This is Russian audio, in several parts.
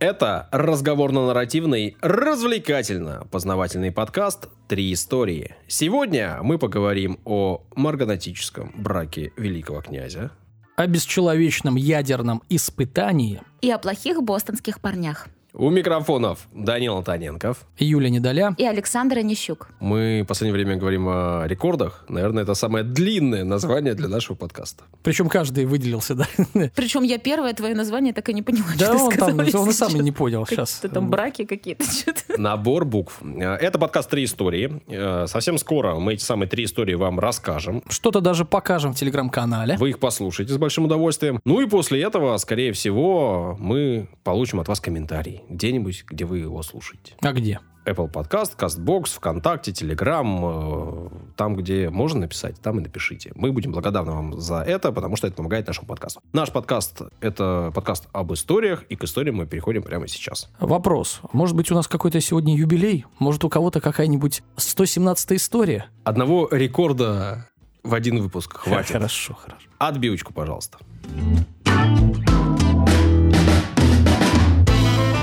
Это разговорно-нарративный, развлекательно-познавательный подкаст «Три истории». Сегодня мы поговорим о марганатическом браке великого князя, о бесчеловечном ядерном испытании и о плохих бостонских парнях. У микрофонов Данил Антоненков. Юля Недоля. И Александр Онищук. Мы в последнее время говорим о рекордах. Наверное, это самое длинное название для нашего подкаста. Причем каждый выделился, да? Причем я первое твое название так и не поняла, да, что он ты сказал, там, он и сам не понял сейчас. Ты там браки какие-то, что-то. Набор букв. Это подкаст «Три истории». Э, Совсем скоро мы эти самые три истории вам расскажем. Что-то даже покажем в телеграм-канале. Вы их послушаете с большим удовольствием. Ну и после этого, скорее всего, мы получим от вас комментарий где-нибудь, где вы его слушаете. А где? Apple Podcast, CastBox, ВКонтакте, Telegram, э, там, где можно написать, там и напишите. Мы будем благодарны вам за это, потому что это помогает нашему подкасту. Наш подкаст — это подкаст об историях, и к историям мы переходим прямо сейчас. Вопрос. Может быть, у нас какой-то сегодня юбилей? Может, у кого-то какая-нибудь 117-я история? Одного рекорда в один выпуск хватит. Хорошо, хорошо. Отбивочку, пожалуйста.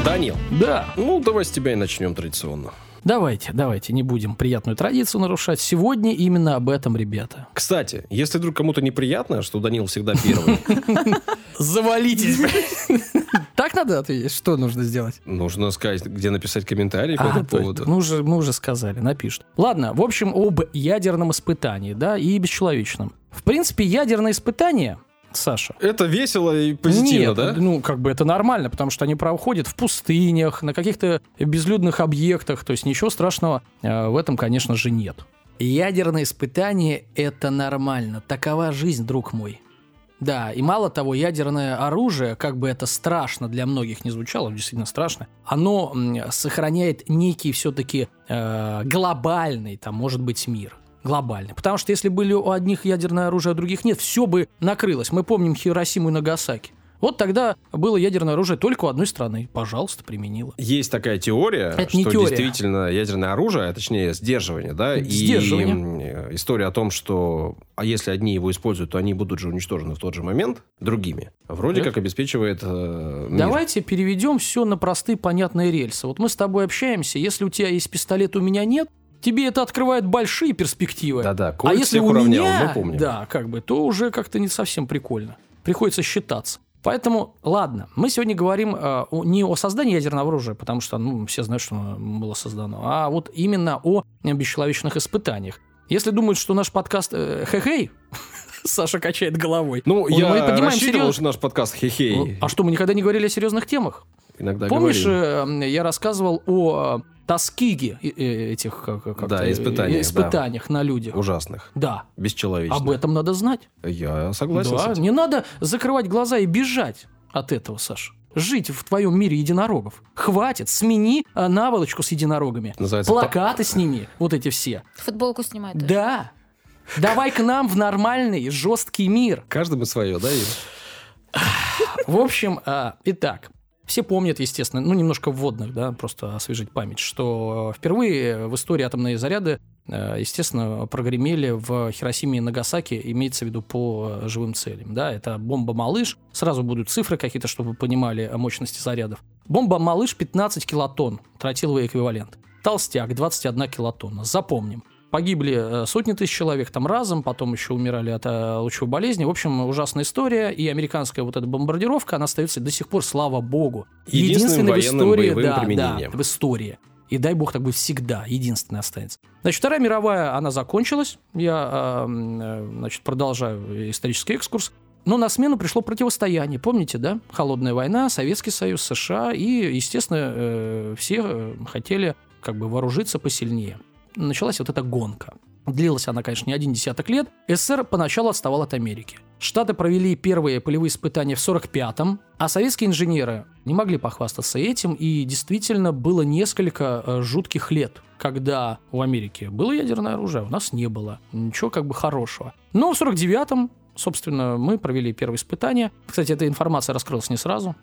Данил, Да, ну давай с тебя и начнем традиционно. давайте, давайте, не будем приятную традицию нарушать. Сегодня именно об этом, ребята. Кстати, если вдруг кому-то неприятно, что Данил всегда первый, Завалитесь. Так надо ответить? Что нужно сделать? нужно сказать, где написать комментарий по этому то- поводу. мы, уже, мы уже сказали, напишут. Ладно, в общем, об ядерном испытании, да, и бесчеловечном. В принципе, ядерное испытание, Саша, Это весело и позитивно, Нет, да? ну, как бы это нормально, потому что они проходят в пустынях, на каких-то безлюдных объектах, то есть ничего страшного э, в этом, конечно же, нет. Ядерное испытание – это нормально, такова жизнь, друг мой. Да, и мало того, ядерное оружие, как бы это страшно для многих не звучало, действительно страшно, оно сохраняет некий все-таки глобальный, там, может быть, мир. Глобальный. Потому что если были у одних ядерное оружие, а у других нет, все бы накрылось. Мы помним Хиросиму и Нагасаки. Вот тогда было ядерное оружие только у одной страны. Пожалуйста, применила. Есть такая теория, Это что теория. действительно ядерное оружие, а точнее сдерживание, да, Сдерживание. и э, история о том, что а если одни его используют, то они будут же уничтожены в тот же момент другими. Вроде Да. как обеспечивает э, мир. Давайте переведем все на простые понятные рельсы. Вот мы с тобой общаемся, если у тебя есть пистолет, у меня нет, тебе это открывает большие перспективы. Да-да, а если у уравнял, меня, мы помним. да, как бы, то уже как-то не совсем прикольно. Приходится считаться. Поэтому, ладно, мы сегодня говорим э, не о создании ядерного оружия, потому что ну, все знают, что оно было создано, а вот именно о бесчеловечных испытаниях. Если думают, что наш подкаст э, хе-хей, Саша качает головой. Ну, мы я поднимаем рассчитывал, серьез- что наш подкаст хе-хей. А что, мы никогда не говорили о серьезных темах? Иногда Помнишь, говорим. э, я рассказывал о Тоскиге э, э, этих как, как Да, то, испытаниях, э, испытаниях на людях. Ужасных. Да, Бесчеловечных. об этом надо знать. Я согласен с Да, этим. не надо закрывать глаза и бежать от этого, Саш. Жить в твоем мире единорогов. Хватит, смени наволочку с единорогами. Называется Плакаты сними, вот эти все. Футболку снимают. тоже. Да. Давай к нам в нормальный, жесткий мир. Каждому свое, да, Юр? В общем, а, итак, все помнят, естественно, ну, немножко вводных, да, просто освежить память, что впервые в истории атомные заряды, э, естественно, прогремели в Хиросиме и Нагасаки, имеется в виду по живым целям, да, это бомба «Малыш», сразу будут цифры какие-то, чтобы вы понимали мощности зарядов. Бомба «Малыш» 15 килотонн, тротиловый эквивалент. Толстяк 21 килотонна, запомним. Погибли э, сотни тысяч человек там разом, потом еще умирали от э, лучевой болезни. В общем, ужасная история. И американская вот эта бомбардировка, она остается до сих пор, слава богу. Единственной в истории, да, да, в истории. И дай бог так будет всегда, единственная останется. Значит, Вторая мировая, она закончилась. Я, э, значит, продолжаю исторический экскурс. Но на смену пришло противостояние. Помните, да? Холодная война, Советский Союз, США. И, естественно, все хотели как бы вооружиться посильнее. Началась вот эта гонка. Длилась она, конечно, не один десяток лет. СССР поначалу отставал от Америки. Штаты провели первые полевые испытания в 45-м, а советские инженеры не могли похвастаться этим, и действительно было несколько э, жутких лет, когда у Америки было ядерное оружие, а у нас не было. Ничего как бы хорошего. Но в 49-м, собственно, мы провели первые испытания. Кстати, эта информация раскрылась не сразу,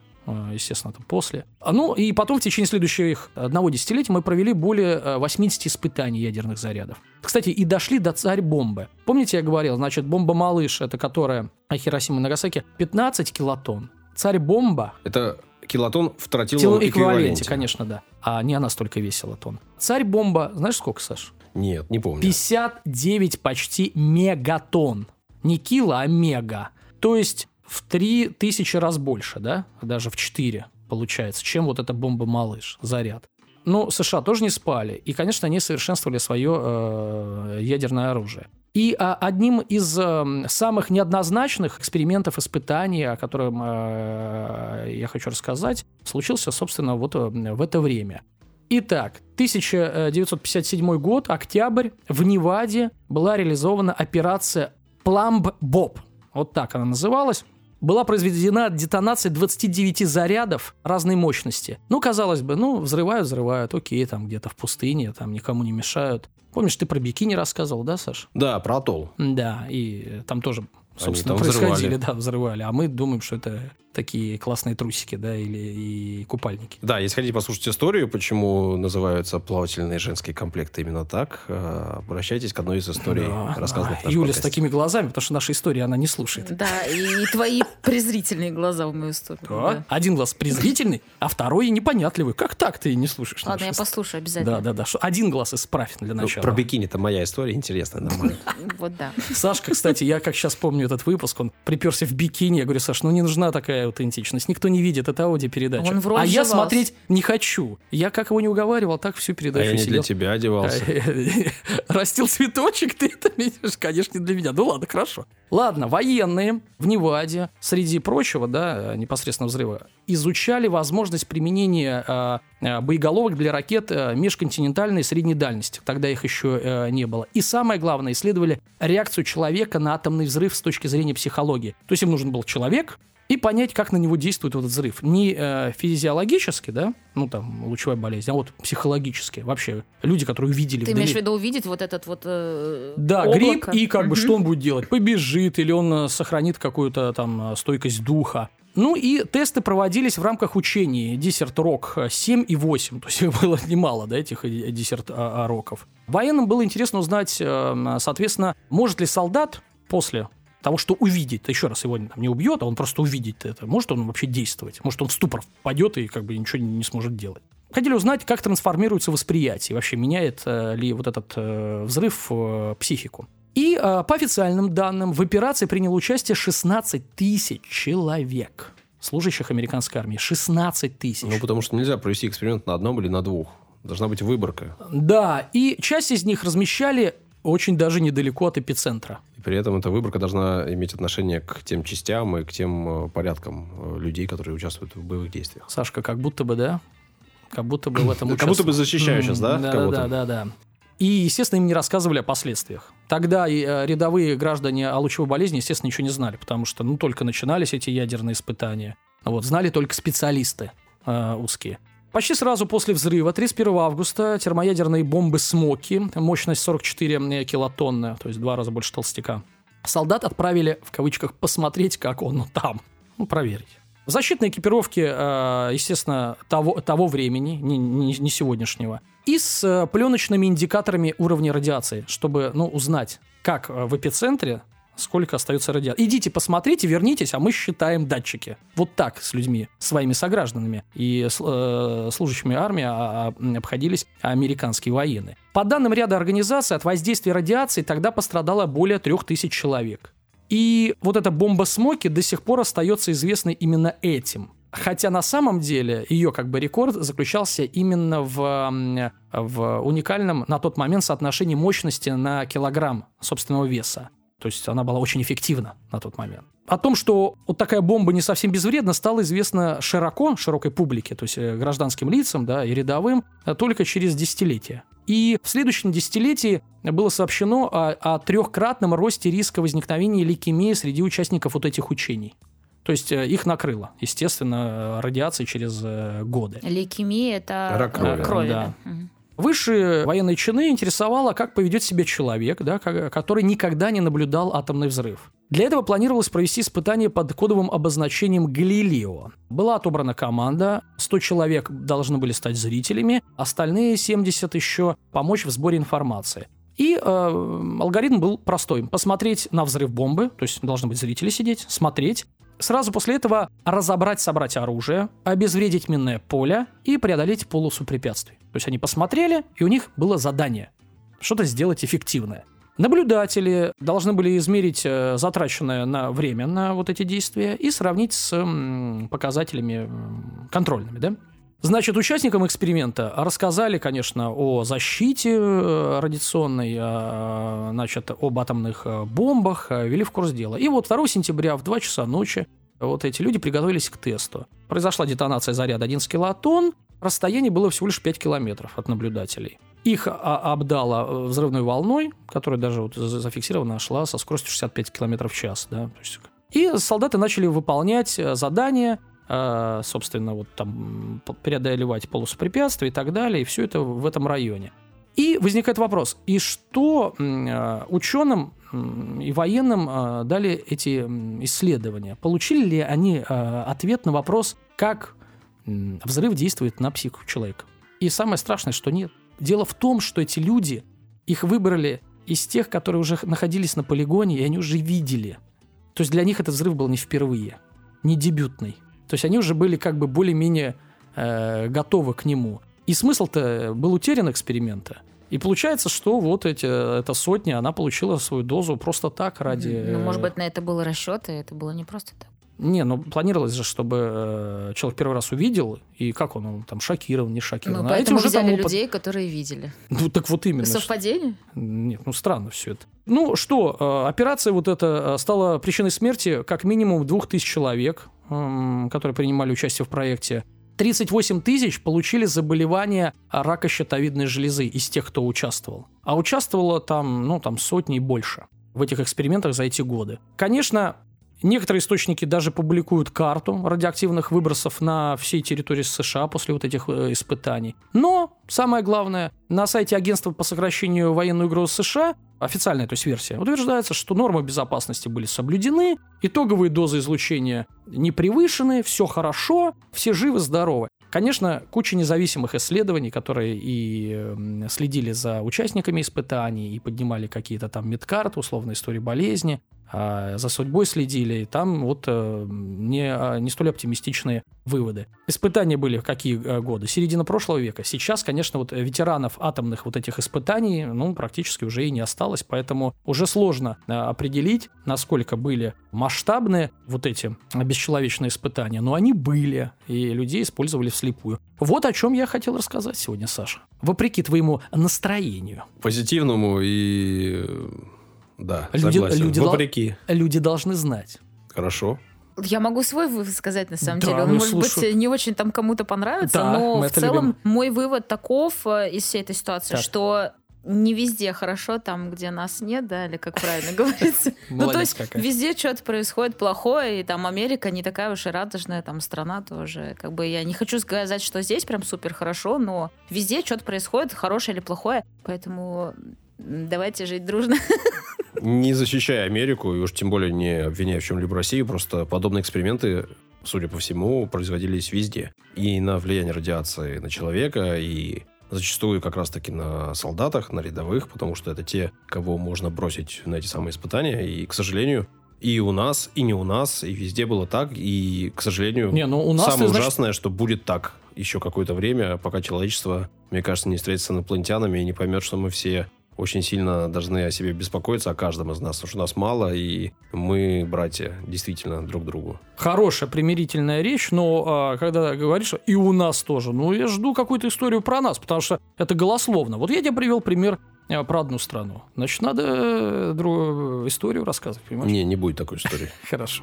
естественно, это после. А, Ну, и потом в течение следующих одного десятилетия мы провели более э, 80 испытаний ядерных зарядов. Кстати, и дошли до царь-бомбы. Помните, я говорил, значит, бомба-малыш, это которая Хиросима и Нагасаки, 15 килотонн. Царь-бомба Это килотон в тротиловом эквиваленте, эквиваленте. конечно, да. А не она столько весила тонн. Царь-бомба, знаешь сколько, Саш? Нет, не помню. 59 почти мегатонн. Не кило, а мега. То есть в 3000 раз больше, да? Даже в 4 получается, чем вот эта бомба-малыш, заряд. Ну, США тоже не спали. И, конечно, они совершенствовали свое э, ядерное оружие. И а, одним из э, самых неоднозначных экспериментов, испытаний, о котором э, я хочу рассказать, случился, собственно, вот э, в это время. Итак, 1957 год, октябрь, в Неваде была реализована операция Bob. Вот так она называлась. Была произведена детонация 29 зарядов разной мощности. Ну, казалось бы, ну, взрывают, взрывают, окей, там где-то в пустыне, там никому не мешают. Помнишь, ты про бикини рассказывал, да, Саш? Да, про атолл. Да, и там тоже, собственно, там происходили, взрывали. да, взрывали. А мы думаем, что это такие классные трусики, да, или и купальники. Да, если хотите послушать историю, почему называются плавательные женские комплекты именно так, э, обращайтесь к одной из историй, Да, рассказанных да. Юля с подкасте. такими глазами, потому что наша история, она не слушает. Да, и твои презрительные глаза в мою. Да. да. Один глаз презрительный, а второй непонятливый. Как так ты не слушаешь? Ладно, я послушаю историю? обязательно. Да, да, да. Один глаз исправь для Ну, начала. про бикини это моя история, интересная, нормально. Вот да. Сашка, кстати, я как сейчас помню этот выпуск, он приперся в бикини. Я говорю, Саш, ну не нужна такая аутентичность. Никто не видит, это аудиопередача. Он а я вживался. смотреть не хочу. Я как его не уговаривал, так всю А передачу я не сидел. для тебя одевался. Растил цветочек, ты это видишь, конечно, не для меня. Ну ладно, хорошо. Ладно, военные в Неваде, среди прочего, да, непосредственно взрыва, изучали возможность применения э, боеголовок для ракет э, межконтинентальной средней дальности. Тогда их еще э, не было. И самое главное, исследовали реакцию человека на атомный взрыв с точки зрения психологии. То есть им нужен был человек, и понять, как на него действует этот взрыв. Не э, физиологически, да, ну там лучевая болезнь, а вот психологически. Вообще люди, которые увидели Ты вдали- имеешь в виду увидеть вот этот вот э, да, облако? грипп, и как бы что он будет делать? Побежит, или он э, сохранит какую-то там э, стойкость духа. Ну и тесты проводились в рамках учений Десерт Рок 7 и 8. То есть их было немало, да, этих э, Десерт а, а, Роков. Военным было интересно узнать, э, соответственно, может ли солдат после того, что увидит, еще раз его там, не убьет, а он просто увидит это, может он вообще действовать, может он в ступор впадет и как бы ничего не сможет делать. Хотели узнать, как трансформируется восприятие, вообще меняет э, ли вот этот э, взрыв э, психику. И э, по официальным данным в операции приняло участие 16 тысяч человек, служащих американской армии. 16 тысяч. Ну, потому что нельзя провести эксперимент на одном или на двух. Должна быть выборка. Да, и часть из них размещали очень даже недалеко от эпицентра. И при этом эта выборка должна иметь отношение к тем частям и к тем э, порядкам э, людей, которые участвуют в боевых действиях. Сашка, как будто бы, да? Как будто бы в этом Как будто бы защищаю сейчас, да, Да, да, да, да. И, естественно, им не рассказывали о последствиях. Тогда э, рядовые граждане о лучевой болезни, естественно, ничего не знали, потому что, ну, только начинались эти ядерные испытания. Вот, знали только специалисты э, узкие. Почти сразу после взрыва, 31 августа, термоядерные бомбы «Смоки», мощность 44 килотонны, то есть в два раза больше толстяка, солдат отправили, в кавычках, посмотреть, как он там. Ну, проверить. В защитной экипировке, э, естественно, того, того времени, не, не- не сегодняшнего, и с э, пленочными индикаторами уровня радиации, чтобы ну, узнать, как э, в эпицентре сколько остается радиации. Идите, посмотрите, вернитесь, а мы считаем датчики. Вот так с людьми, своими согражданами и э, служащими армии а- а, обходились американские военные. По данным ряда организаций, от воздействия радиации тогда пострадало более 3000 человек. И вот эта бомба Смоки до сих пор остается известной именно этим. Хотя на самом деле ее как бы рекорд заключался именно в, в уникальном на тот момент соотношении мощности на килограмм собственного веса. То есть она была очень эффективна на тот момент. О том, что вот такая бомба не совсем безвредна, стало известно широко, широкой публике, то есть э, гражданским лицам да, и рядовым, э, только через десятилетия. И в следующем десятилетии было сообщено о, о трехкратном росте риска возникновения лейкемии среди участников вот этих учений. То есть э, их накрыло, естественно, радиацией через годы. Лейкемия это Рак э, крови. Да. да. Высшие военные чины интересовало, как поведет себя человек, да, ко- который никогда не наблюдал атомный взрыв. Для этого планировалось провести испытание под кодовым обозначением «Галилео». Была отобрана команда, 100 человек должны были стать зрителями, остальные 70 еще помочь в сборе информации. И э, алгоритм был простой. Посмотреть на взрыв бомбы, то есть должны быть зрители сидеть, смотреть, сразу после этого разобрать, собрать оружие, обезвредить минное поле и преодолеть полосу препятствий. То есть они посмотрели, и у них было задание что-то сделать эффективное. Наблюдатели должны были измерить э, затраченное на время на вот эти действия и сравнить с показателями контрольными, да? Значит, участникам эксперимента рассказали, конечно, о защите э, радиационной, э, значит, об атомных э, бомбах, э, ввели в курс дела. И вот 2 сентября в 2 часа ночи вот эти люди приготовились к тесту. Произошла детонация заряда 11 килотонн, расстояние было всего лишь 5 километров от наблюдателей. Их а, обдало э, взрывной волной, которая даже вот за- зафиксирована шла со скоростью 65 километров в час. Да? И солдаты начали выполнять задания, собственно, вот там преодолевать полосу препятствий и так далее, и все это в этом районе. И возникает вопрос, и что э, ученым и военным э, дали эти исследования? Получили ли они ответ на вопрос, как взрыв действует на психику человека? И самое страшное, что нет. Дело в том, что эти люди, их выбрали из тех, которые уже находились на полигоне, и они уже видели. То есть для них этот взрыв был не впервые, не дебютный. То есть они уже были как бы более-менее э, готовы к нему. И смысл-то был утерян эксперимента. И получается, что вот эти, эта сотня, она получила свою дозу просто так ради... Ну, может э, быть, на это был расчет, и это было не просто так. Не, ну планировалось же, чтобы э, человек первый раз увидел, и как он, он там шокирован, не шокирован. Ну, А эти поэтому уже там взяли опыт- людей, которые видели. Ну так вот именно. что- Совпадение? нет, ну странно все это. Ну что, э, операция вот эта э, стала причиной смерти как минимум двух тысяч человек, которые принимали участие в проекте. 38 тысяч получили заболевание рака щитовидной железы из тех, кто участвовал. А участвовало там, ну, там сотни и больше в этих экспериментах за эти годы. Конечно, некоторые источники даже публикуют карту радиоактивных выбросов на всей территории США после вот этих э, испытаний. Но, самое главное, на сайте Агентства по сокращению военной угрозы США официальная, то есть версия, утверждается, что нормы безопасности были соблюдены, итоговые дозы излучения не превышены, все хорошо, все живы, здоровы. Конечно, куча независимых исследований, которые и м, следили за участниками испытаний, и поднимали какие-то там медкарты, условно, истории болезни, а, за судьбой следили, и там вот э, не, а, не столь оптимистичные выводы. Испытания были в какие э, годы? Середина прошлого века. Сейчас, конечно, вот ветеранов атомных вот этих испытаний, ну, практически уже и не осталось, поэтому уже сложно э, определить, насколько были масштабные вот эти бесчеловечные испытания, но они были, и людей использовали вслепую. Вот о чем я хотел рассказать сегодня, Саша. Вопреки твоему настроению. Позитивному и... Да, Люди- согласен. люди дол- Вопреки. Люди должны знать. Хорошо. Я могу свой вывод сказать, на самом Да, деле. Он, ну, может слушай. быть, не очень там кому-то понравится, Да, но в целом любим. мой вывод таков э, из всей этой ситуации, Так. что не везде хорошо там, где нас нет, да, или как правильно говорится. Ну, то есть везде что-то происходит плохое, и там Америка не такая уж и радужная, там страна тоже. Как бы я не хочу сказать, что здесь прям супер хорошо, но везде что-то происходит, хорошее или плохое, поэтому давайте жить дружно. Не защищая Америку, и уж тем более не обвиняя в чем-либо Россию, просто подобные эксперименты, судя по всему, производились везде. И на влияние радиации на человека, и зачастую как раз-таки на солдатах, на рядовых, потому что это те, кого можно бросить на эти самые испытания. И, к сожалению, и у нас, и не у нас, и везде было так. И, к сожалению, Не, ну у нас самое значит, ужасное, что будет так еще какое-то время, пока человечество, мне кажется, не встретится с инопланетянами и не поймет, что мы все очень сильно должны о себе беспокоиться, о каждом из нас, потому что нас мало, и мы братья, действительно, друг другу. Хорошая примирительная речь, но а, когда говоришь, и у нас тоже, ну я жду какую-то историю про нас, потому что это голословно. Вот я тебе привел пример э, про одну страну. Значит, надо э, дру- историю рассказывать, понимаешь? Не, не будет такой истории. Хорошо.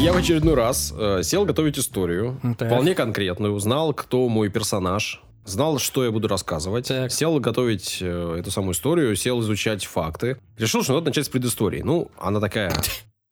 Я в очередной раз э, сел готовить историю, Так. вполне конкретную, узнал, кто мой персонаж, знал, что я буду рассказывать, Так. сел готовить э, эту самую историю, сел изучать факты, решил, что надо начать с предыстории. Ну, она такая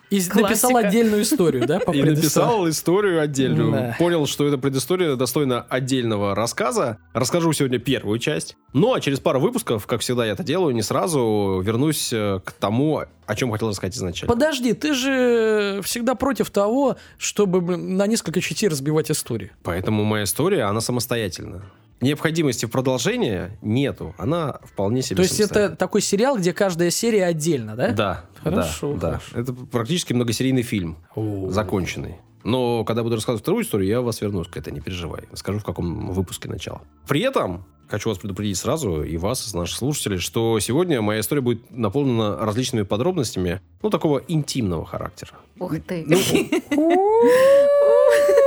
И Классика. написал отдельную историю, да, по И написал историю отдельную. Да. Понял, что эта предыстория достойна отдельного рассказа. Расскажу сегодня первую часть. Ну, а через пару выпусков, как всегда я это делаю, не сразу вернусь э, к тому, о чем хотел рассказать изначально. Подожди, ты же всегда против того, чтобы на несколько частей разбивать историю. Поэтому моя история, она самостоятельна. Необходимости в продолжении нету. Она вполне себе То есть это такой сериал, где каждая серия отдельно, да? Да, Хорошо, да, да. хорошо. Это практически многосерийный фильм, О. законченный. Но когда буду рассказывать вторую историю, я вас вернусь к этой, не переживай. Скажу, в каком выпуске начала. При этом хочу вас предупредить сразу, и вас, и наших слушателей, что сегодня моя история будет наполнена различными подробностями, ну, такого интимного характера. Ух ты. Ну,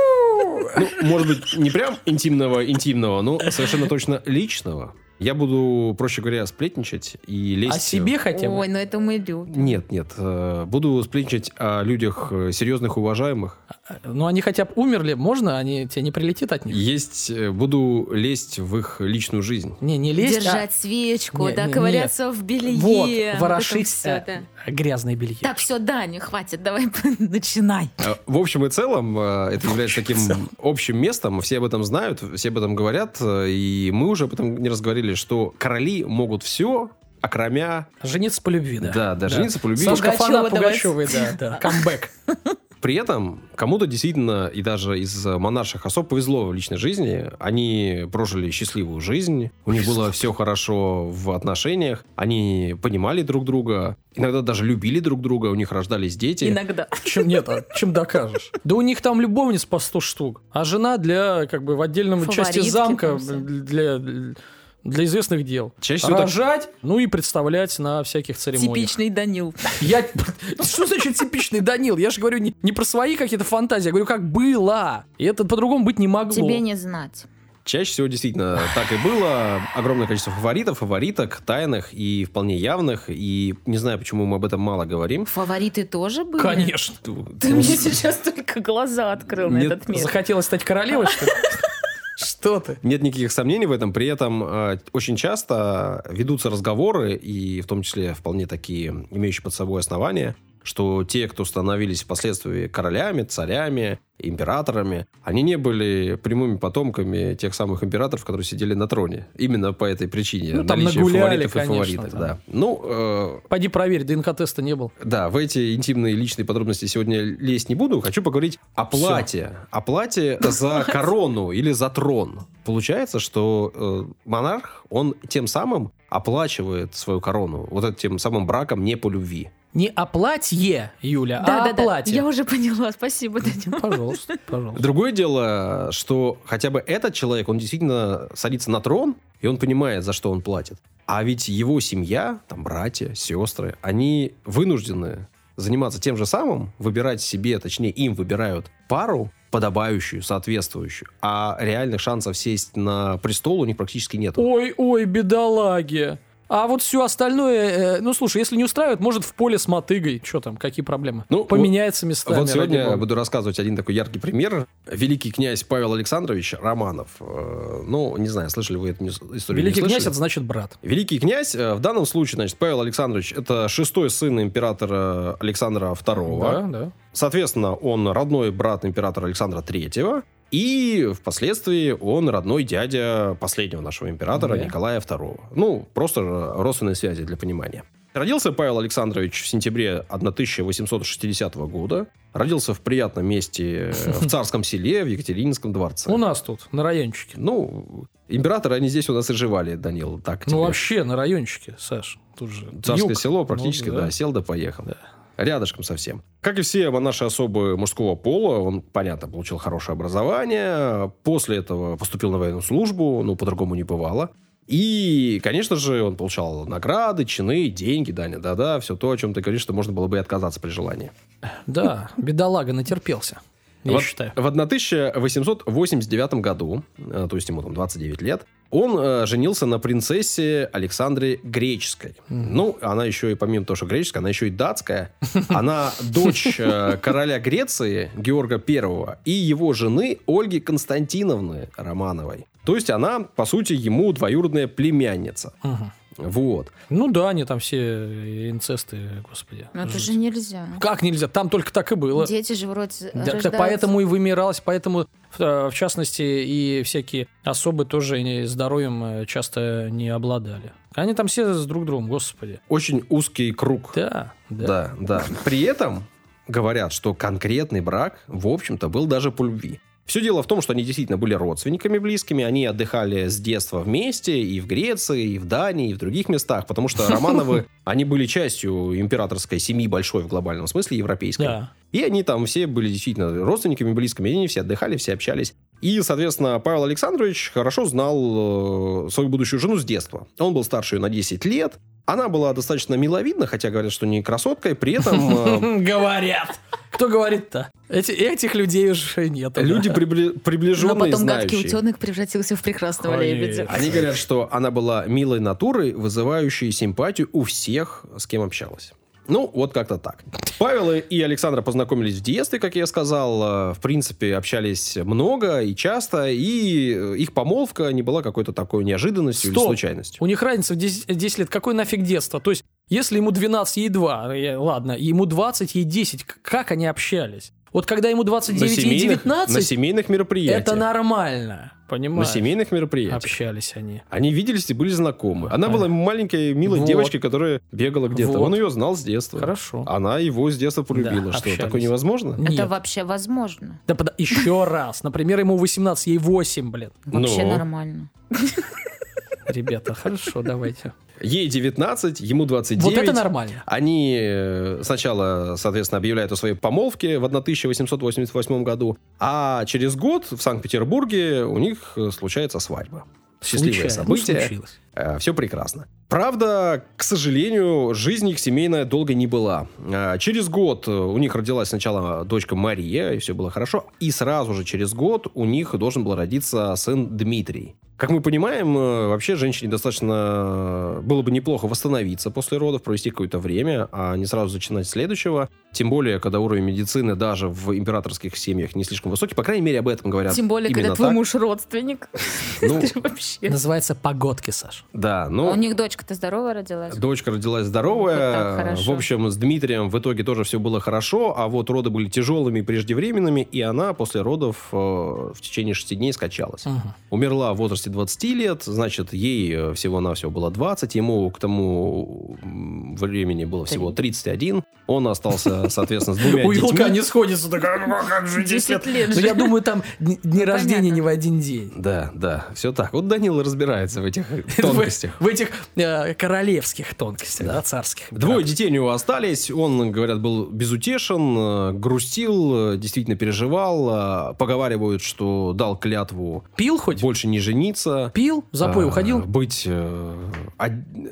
может быть, не прям интимного-интимного, но совершенно точно личного. Я буду, проще говоря, сплетничать и лезть... О себе хотя бы? Ой, ну это мы любим. Нет, нет. э, Буду сплетничать о людях э, серьезных, уважаемых. Ну, они хотя бы умерли, можно? Они, тебе не прилетит от них? Есть, э, буду лезть в их личную жизнь. Не, не лезть, а- Держать свечку, Не, да, не, ковыряться в белье. Вот, это ворошить всё, э, да. грязное белье. Так, все, Даня, хватит, давай начинай. Э, В общем и целом, э, это является таким общим местом. Все об этом знают, все об этом говорят. э, И мы уже об этом не раз говорили, что короли могут все, окромя... Жениться по любви, да. Да, да, жениться по любви. Сашка фанат. Пугачевой, да, да. Камбэк. При этом кому-то действительно, и даже из монарших особ повезло в личной жизни. Они прожили счастливую жизнь, у них было все хорошо в отношениях, они понимали друг друга, иногда даже любили друг друга, у них рождались дети. Иногда. Чем нет, а чем докажешь? Да у них там любовниц по 100 штук, а жена для, как бы, в отдельном части замка для, для известных дел. Чаще всего так- Рожать, ну и представлять на всяких церемониях. Типичный Данил. Я... Что значит типичный Данил? Я же говорю не, не про свои какие-то фантазии, я говорю, как было. И это по-другому быть не могло. Тебе не знать. Чаще всего действительно так и было. Огромное количество фаворитов, фавориток, тайных и вполне явных. И не знаю, почему мы об этом мало говорим. Фавориты тоже были? Конечно. Ты мне сейчас только глаза открыл на этот мир. Захотелось стать королевой, что ли? Что ты? Нет никаких сомнений в этом. При этом э, очень часто ведутся разговоры, и в том числе вполне такие, имеющие под собой основания, что те, кто становились впоследствии королями, царями, императорами, они не были прямыми потомками тех самых императоров, которые сидели на троне. Именно по этой причине. Ну, там нагуляли, фаворитов и конечно, фавориток. да. Да. Ну, э, Пойди проверь, ДНК-теста не был. да, в эти интимные личные подробности сегодня лезть не буду. Хочу поговорить о плате. О плате за корону или за трон. Получается, что э, монарх, он тем самым оплачивает свою корону. Вот этим самым браком не по любви. Не о платье, Юля, Да, а да, о да. платье. Я уже поняла, спасибо, Данил. Пожалуйста, пожалуйста. Другое дело, что хотя бы этот человек, он действительно садится на трон, и он понимает, за что он платит. А ведь его семья, там братья, сестры, они вынуждены заниматься тем же самым, выбирать себе, точнее, им выбирают пару, подобающую, соответствующую. А реальных шансов сесть на престол у них практически нет. Ой, ой, бедолаги. А вот все остальное, э, ну слушай, если не устраивает, может в поле с мотыгой. Что там, какие проблемы? Ну, Поменяется местами. Вот сегодня я буду рассказывать один такой яркий пример. Великий князь Павел Александрович Романов. Э, Ну, не знаю, слышали вы эту историю? Великий князь, это значит брат. Великий князь, э, в данном случае, значит, Павел Александрович, это шестой сын императора Александра II. Да, да. Соответственно, он родной брат императора Александра III. И впоследствии он родной дядя последнего нашего императора Да. Николая II. Ну, просто родственные связи для понимания. Родился Павел Александрович в сентябре 1860 года. Родился в приятном месте э, в царском селе, в Екатерининском дворце. У нас тут, на райончике. Ну, императоры, они здесь у нас и живали, Данил. Так Ну тебе. вообще на райончике, Саш. Тут же Царское юг. село практически, Ну, да. сел да поехал. Рядышком совсем. Как и все наши особы мужского пола, он, понятно, получил хорошее образование. После этого поступил на военную службу, ну, по-другому не бывало. И, конечно же, он получал награды, чины, деньги, Даня, да-да, все то, о чем ты говоришь, что можно было бы и отказаться при желании. Да, бедолага натерпелся. Я Вот считаю. В 1889 году, э, то есть ему там 29 лет, он э, женился на принцессе Александре Греческой. Ну, она еще и, помимо того, что греческая, она еще и датская. Она дочь э, короля Греции Георга Первого и его жены Ольги Константиновны Романовой. То есть она, по сути, ему двоюродная племянница. Мгм. Вот. Ну да, они там все инцесты, господи. Но это Жуть. же нельзя. Как нельзя? Там только так и было. Дети же вроде Да, рождаются. поэтому и вымиралось, поэтому, э, в частности, и всякие особы тоже здоровьем э, часто не обладали. Они там все с друг другом, господи. Очень узкий круг. Да, да. Да, да. При этом говорят, что конкретный брак, в общем-то, был даже по любви. Все дело в том, что они действительно были родственниками близкими, они отдыхали с детства вместе и в Греции, и в Дании, и в других местах, потому что Романовы, они были частью императорской семьи большой в глобальном смысле, европейской. Да. И они там все были действительно родственниками близкими, они все отдыхали, все общались. И, соответственно, Павел Александрович хорошо знал э, свою будущую жену с детства. Он был старше ее на 10 лет. Она была достаточно миловидна, хотя говорят, что не красотка, и при этом... э, Говорят. Кто говорит-то? Эти, этих людей уже нет. Люди прибли- Но приближенные, потом гадкий знающие. утенок превратился в прекрасного Ой, лебедя. Они говорят, что она была милой натурой, вызывающей симпатию у всех, с кем общалась. Ну, вот как-то так. Павел и Александра познакомились в детстве, как я сказал. Э, В принципе, общались много и часто. И э, их помолвка не была какой-то такой неожиданностью или Стоп. случайностью. У них разница в 10, 10 лет. Какой нафиг детство? То есть, если ему 12, ей 2, э, ладно, ему 20, ей 10, к- как они общались? Вот когда ему 29, ей семейных, 19, на семейных мероприятиях. это нормально, На понимаешь? семейных мероприятиях. Общались они. Они виделись и были знакомы. Она была маленькой, милой Вот. девочкой, которая бегала где-то. Вот. Он ее знал с детства. Хорошо. Она его с детства полюбила. Да, что, общались. такое невозможно? Это Нет. вообще возможно. Да пода- еще раз. Например, ему 18, ей 8, блин. Вообще Ну. нормально. Ребята, хорошо, давайте. Ей 19, ему 29. Вот это нормально. Они э, сначала, соответственно, объявляют о своей помолвке в 1888 году, а через год в Санкт-Петербурге у них э, случается свадьба. Счастливое Случайно. Ну, событие. случилось. все прекрасно. Правда, к сожалению, жизнь их семейная долго не была. Э, Через год э, у них родилась сначала дочка Мария, и все было хорошо. И сразу же через год у них должен был родиться сын Дмитрий. Как мы понимаем, э, вообще женщине достаточно было бы неплохо восстановиться после родов, провести какое-то время, а не сразу начинать с следующего. Тем более, когда уровень медицины даже в императорских семьях не слишком высокий. По крайней мере, об этом говорят Тем более, когда именно твой так. муж родственник. Ну. Называется погодки, Саш. да, А но... У них дочка-то здоровая родилась. Дочка родилась здоровая. так в общем, с Дмитрием в итоге тоже все было хорошо, а вот роды были тяжелыми и преждевременными, и она после родов э, в течение шести дней скачалась. Умерла в возрасте 20 лет, значит, ей э, всего-навсего было 20, ему к тому времени было всего 31. Он остался, соответственно, с двумя У Илка детьми. не сходится, такая, «Ну, как же 10 10 лет. Ну, я думаю, там дни рождения не в один день. Да, да, все так. Вот Данила разбирается в этих тонкостях. В, этих э, королевских тонкостях, да, царских. Двое детей у него остались. Он, говорят, был безутешен, э, грустил, действительно переживал. Поговаривают, что дал клятву Пил хоть? больше не жениться. Пил? В запой э, уходил? Быть, э,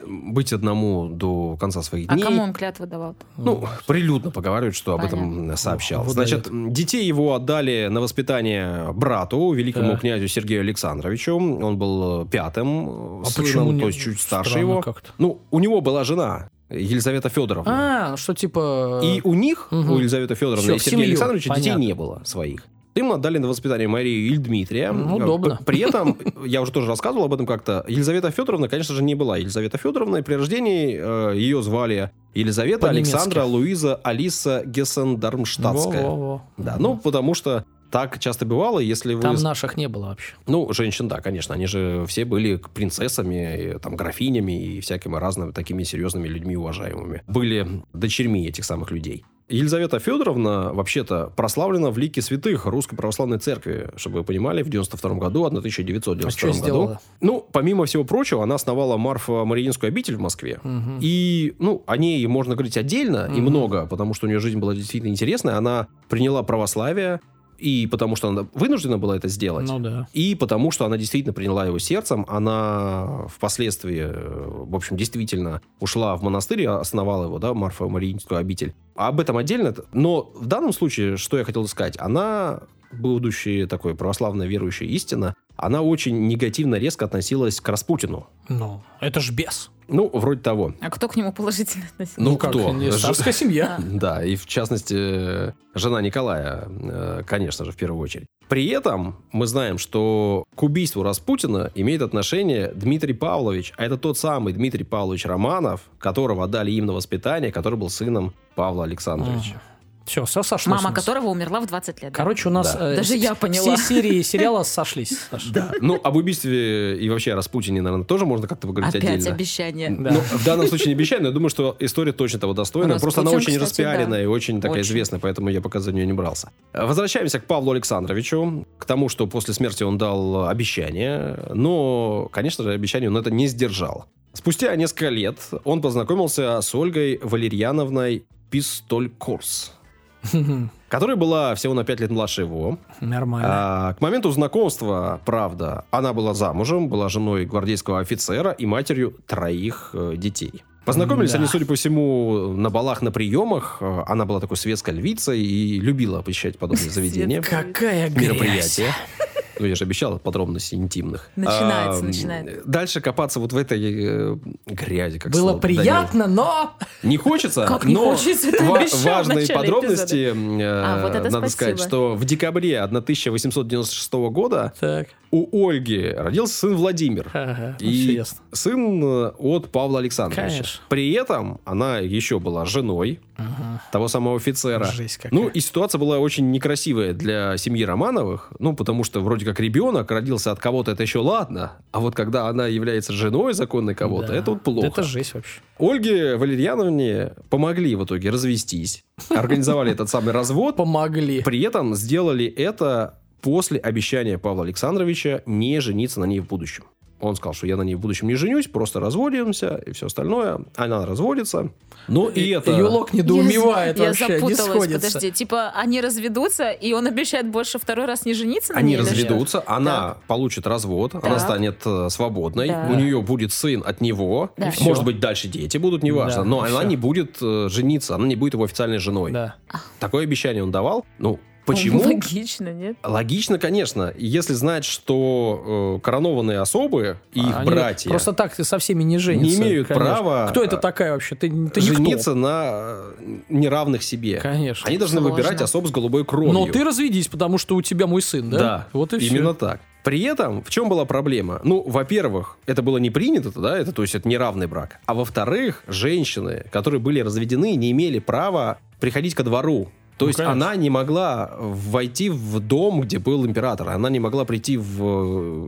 быть одному до конца своих А дней. кому он клятву давал? Ну, прилюдно поговаривают, что об этом сообщал. Значит, детей его отдали на воспитание брату, великому Так. князю Сергею Александровичу. Он был э, пятым э, А сыном, то есть чуть старше его. как-то. Ну, у него была жена, Елизавета Федоровна. А, что типа... И у них, Мгм. у Елизаветы Федоровны Всё, и Сергея. Александровича детей Понятно. не было своих. Им отдали на воспитание Марию и Дмитрия. Ну, Э, удобно. При этом, я уже тоже рассказывал об этом как-то, Елизавета Федоровна, конечно же, не была Елизавета Федоровна. И при рождении э, ее звали Елизавета. Александра Луиза Алиса Гессен-Дармштадтская. Во-во-во. Да, ну, потому что так часто бывало, если вы... Там наших не было вообще. Ну, женщин, да, конечно. Они же все были принцессами, и, там, графинями и всякими разными такими серьезными людьми уважаемыми. Были дочерьми этих самых людей. Елизавета Федоровна, вообще-то, прославлена в лике святых Русской Православной Церкви, чтобы вы понимали, в 92 году, А 1992 что году. сделала? Ну, помимо всего прочего, она основала Марфа-Мариинскую обитель в Москве. Мгм. И, ну, о ней можно говорить отдельно и Мгм. много, потому что у нее жизнь была действительно интересная. Она приняла православие, и потому что она вынуждена была это сделать. Ну да. И потому что она действительно приняла его сердцем, она впоследствии, э, в общем, действительно ушла в монастырь, основала его, да, Марфа Мариинскую обитель. Об этом отдельно. Но в данном случае, что я хотел сказать, она, будучи такой православной верующей истина, она очень негативно резко относилась к Распутину. Ну, это ж бес. Ну, вроде того. А кто к нему положительно относится? Ну, как, кто? не Ж- семья. Да, и в частности, э, жена Николая, э, конечно же, в первую очередь. При этом мы знаем, что к убийству Распутина имеет отношение Дмитрий Павлович, а это тот самый Дмитрий Павлович Романов, которого отдали им на воспитание, который был сыном Павла Александровича. Все, все сошлось. Мама которого умерла в 20 лет. Короче, у нас Да. э, Даже я поняла. все серии сериала сошлись. Да. Ну, об убийстве и вообще о Распутине, наверное, тоже можно как-то поговорить Опять отдельно. обещание. Да. Ну, в данном случае не обещаю, но я думаю, что история точно того достойна. Просто она Распутин, очень кстати, распиаренная да. и очень такая Очень. известная, поэтому я пока за нее не брался. Возвращаемся к Павлу Александровичу, к тому, что после смерти он дал обещание, но, конечно же, обещание он это не сдержал. Спустя несколько лет он познакомился с Ольгой Валерьяновной Пистолькурс, которая была всего на 5 лет младше его. Нормально. А, к моменту знакомства, правда, она была замужем, была женой гвардейского офицера и матерью троих э, детей. Познакомились Да. они, судя по всему, на балах, на приемах. Э, Она была такой светской львицей и любила посещать подобные заведения, Какая грязь. Ну, я же обещал подробностей интимных. Начинается, А, начинается. Дальше копаться вот в этой э, грязи. Как Было Данил. приятно, но... Не хочется, Как не но хочется, ты ва- важные подробности. э, А, вот это надо спасибо. сказать, что в декабре 1896 года Так, у Ольги родился сын Владимир. ага, И ясно. сын э, от Павла Александровича. Конечно. При этом она еще была женой Ага. того самого офицера. Жесть какая. Ну, и ситуация была очень некрасивая для семьи Романовых. Ну, потому что вроде как ребенок родился от кого-то, это еще ладно. А вот когда она является женой законной кого-то, Да. это вот плохо. Это жесть вообще. Ольге Валерьяновне помогли в итоге развестись. Организовали этот самый развод. Помогли. При этом сделали это после обещания Павла Александровича не жениться на ней в будущем. Он сказал, что я на ней в будущем не женюсь, просто разводимся и все остальное. Она разводится. Ну и, это... Юлок недоумевает я, вообще, я не запуталась, сходится. подожди. Типа, они разведутся, и он обещает больше второй раз не жениться на Они ней разведутся, она получит развод, она Так. станет э, свободной, Да. у нее будет сын от него, Да. И может всё. быть дальше дети будут, неважно, Да, но и она всё. не будет э, жениться, она не будет его официальной женой. Да. Такое обещание он давал. Ну, почему? Логично, нет? Логично, конечно. Если знать, что э, коронованные особы и их Они братья Просто так ты со всеми не женятся. Не имеют конечно. права, Кто это э, такая вообще? Ты, ты жениться на э, неравных себе. Конечно. Они должны Сложно. выбирать особ с голубой кровью. Но ты разведись, потому что у тебя мой сын, да? Да, Вот и все. именно так. При этом, в чем была проблема? Ну, во-первых, это было не принято, да, это, то есть это неравный брак. А во-вторых, женщины, которые были разведены, не имели права приходить ко двору. То Ну, есть конечно. она не могла войти в дом, где был император. Она не могла прийти в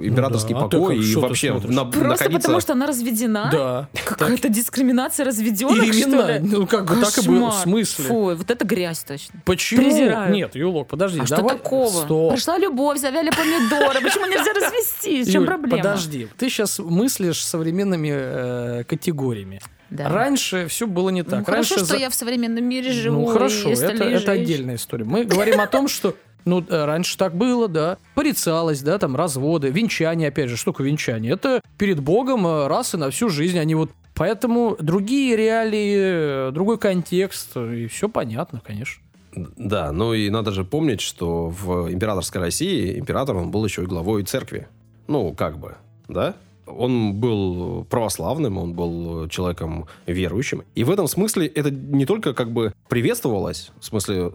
э, императорский да. А покой как, и что вообще на- Просто находиться... потому, что она разведена? Да. Какая-то дискриминация разведенных, Именно. что ли? Ну, как бы так и было. В смысле? Фу, вот это грязь точно. Почему? Презираю. Нет, Юлок, подожди. А что давай- такого? Стоп. Пришла любовь, завяли помидоры. Почему нельзя развестись? В чем проблема? подожди. Ты сейчас мыслишь современными э, категориями. Да. Раньше все было не так. Ну, хорошо, Раньше что за- я в современном мире живу. Ну хорошо, и это, это отдельная история. Мы говорим о том, что ну, э, раньше так было, да. Порицалось, да, там разводы, венчание, опять же, что такое венчание? Это перед Богом э, раз и на всю жизнь. Они вот Поэтому другие реалии, э, другой контекст, и все понятно, конечно. Да, ну и надо же помнить, что в императорской России император, он был еще и главой церкви. Ну, как бы, да? Он был православным, он был человеком верующим. И в этом смысле это не только как бы приветствовалось, в смысле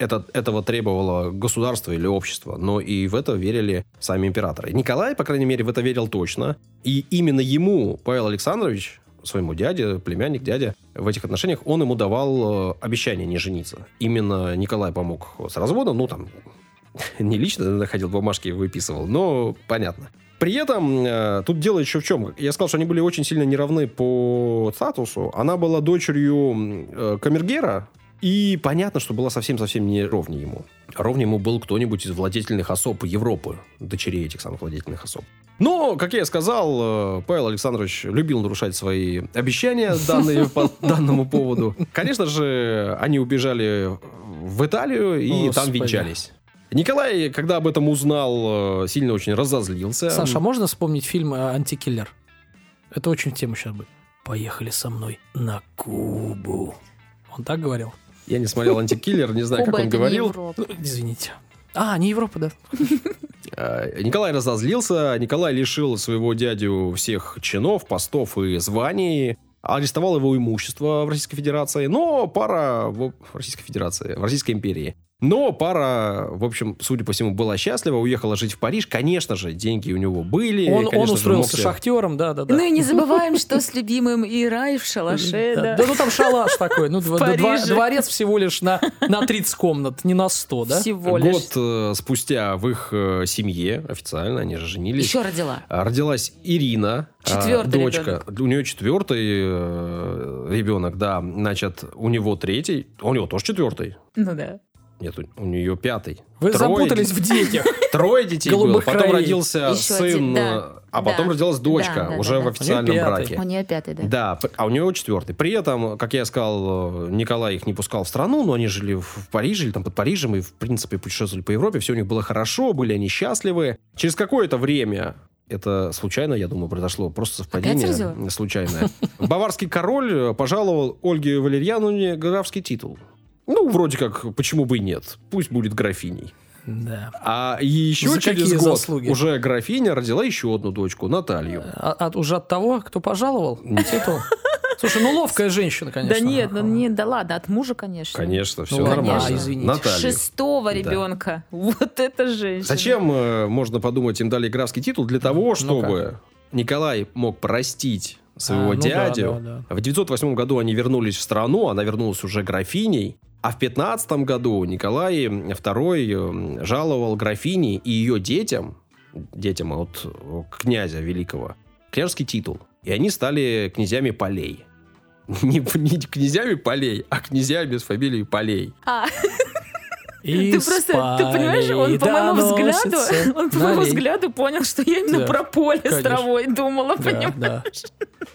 это, этого требовало государство или общество, но и в это верили сами императоры. Николай, по крайней мере, в это верил точно. И именно ему Павел Александрович, своему дяде, племянник, дядя, в этих отношениях, он ему давал э, обещание не жениться. Именно Николай помог с разводом, ну там, не лично находил бумажки и выписывал, но понятно. При этом э, тут дело еще в чем. Я сказал, что они были очень сильно неравны по статусу. Она была дочерью э, камергера, и понятно, что была совсем-совсем не ровнее ему. Ровнее ему был кто-нибудь из владетельных особ Европы, дочерей этих самых владетельных особ. Но, как я и сказал, э, Павел Александрович любил нарушать свои обещания, данные по данному поводу. Конечно же, они убежали в Италию и там венчались. Николай, когда об этом узнал, э, сильно очень разозлился. Саша, а можно вспомнить фильм э, «Антикиллер»? Это очень в тему сейчас будет. Поехали со мной на Кубу. Он так говорил? Я не смотрел «Антикиллер», не знаю, как он говорил. Ну, извините. А, не Европа, да. Э, Николай разозлился, Николай лишил своего дядю всех чинов, постов и званий, арестовал его имущество в Российской Федерации, но пара в Российской Федерации, в Российской империи. Но пара, в общем, судя по всему, была счастлива, уехала жить в Париж. Конечно же, деньги у него были. Он, он же, устроился себе- шахтером, да, да, да. Ну и не забываем, что с любимым и рай в шалаше, Да, ну там шалаш такой. Ну, дворец всего лишь на, на 30 комнат, не на 100, да? Всего лишь. Год э, спустя в их э, семье официально, они же женились. Еще родила. А, Родилась Ирина, а, Четвертый дочка. У нее четвертый э, ребенок, да. Значит, у него третий. У него тоже четвертый. Ну да. Нет, у, у нее пятый. Вы Трое запутались де- в детях. Трое детей было. Потом родился сын, а потом родилась дочка, уже в официальном нее браке. У нее пятый, да. Да, а у него четвертый. При этом, как я сказал, э, Николай их не пускал в страну, но они жили в Париже или там под Парижем и, в принципе, путешествовали по Европе. Все у них было хорошо, были они счастливы. Через какое-то время это случайно, я думаю, произошло. Просто совпадение случайное. Баварский король э, пожаловал Ольге Валерьяновне графский титул. Ну, вроде как, почему бы и нет. Пусть будет графиней. Да. А еще За через год заслуги? уже графиня родила еще одну дочку, Наталью. А- от- уже от того, кто пожаловал? Титул? Слушай, ну ловкая женщина, конечно. Да нет, ну не, да ладно, от мужа, конечно. Конечно, все Ну, нормально. конечно. извините. Наталью. Шестого Да. ребенка. Вот это женщина. Зачем, э, можно подумать, им дали графский титул? Для того, чтобы Николай мог простить своего А, ну да, дядю. да, В 908 году они вернулись в страну, она вернулась уже графиней. А в 15 году Николай II э, жаловал графине и ее детям, детям от э, князя великого, княжеский титул. И они стали князьями полей. Не, не князьями полей, а князьями с фамилией полей. А, И ты просто, ты понимаешь, он по моему взгляду, он по моему взгляду понял, что я именно Да, про поле с конечно. травой думала, Да, понимаешь? да.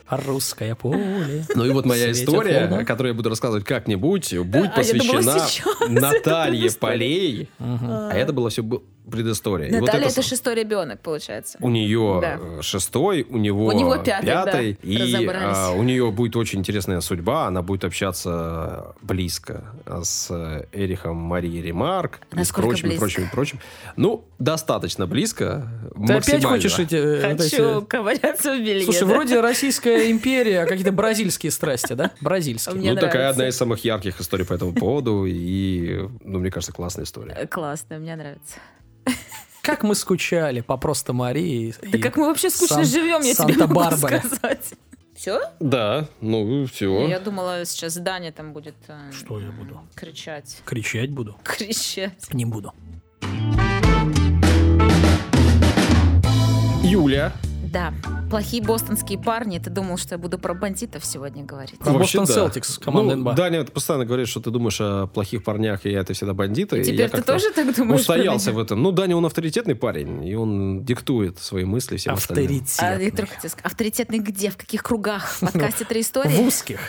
А Русское поле. Ну и вот моя Светит история, луна. которую я буду рассказывать как-нибудь, будет А, я думала, посвящена Наталье. Полей. А это было все предыстория. И вот Наталья это это шестой ребенок, получается. У нее Да. э, шестой, у него, У него пятый, да, и а, у нее будет очень интересная судьба. Она будет общаться близко с э, Эрихом Марией Ремарк и с Насколько прочим, и близко? прочим, и прочим. Ну, достаточно близко. Ты опять максимально. хочешь эти... Хочу эти- ковыряться в белье. Слушай, да. вроде Российская империя, а какие-то бразильские страсти, да? Бразильские. Мне ну, такая нравится. одна из самых ярких историй по этому поводу. И, ну, мне кажется, классная история. Классно, мне нравится. Как мы скучали по просто Марии. Да и как мы вообще скучно Сан- живем, я тебе могу сказать. Все? Да, ну, все. Я думала, сейчас Даня там будет э, Что я буду? кричать. Кричать буду? Кричать. Не буду. Юля. Да, плохие бостонские парни. Ты думал, что я буду про бандитов сегодня говорить? Про Вообще, Бостон. Селтикс, команда Ну, НБА. Даня постоянно говорит, что ты думаешь о плохих парнях, и это всегда бандиты. и Теперь я ты тоже так думаешь? Устоялся в этом. Ну, Даня, он авторитетный парень, и он диктует свои мысли всем остальным. А, Авторитетный. авторитетный где? В каких кругах? В подкасте «Три В истории»? узких.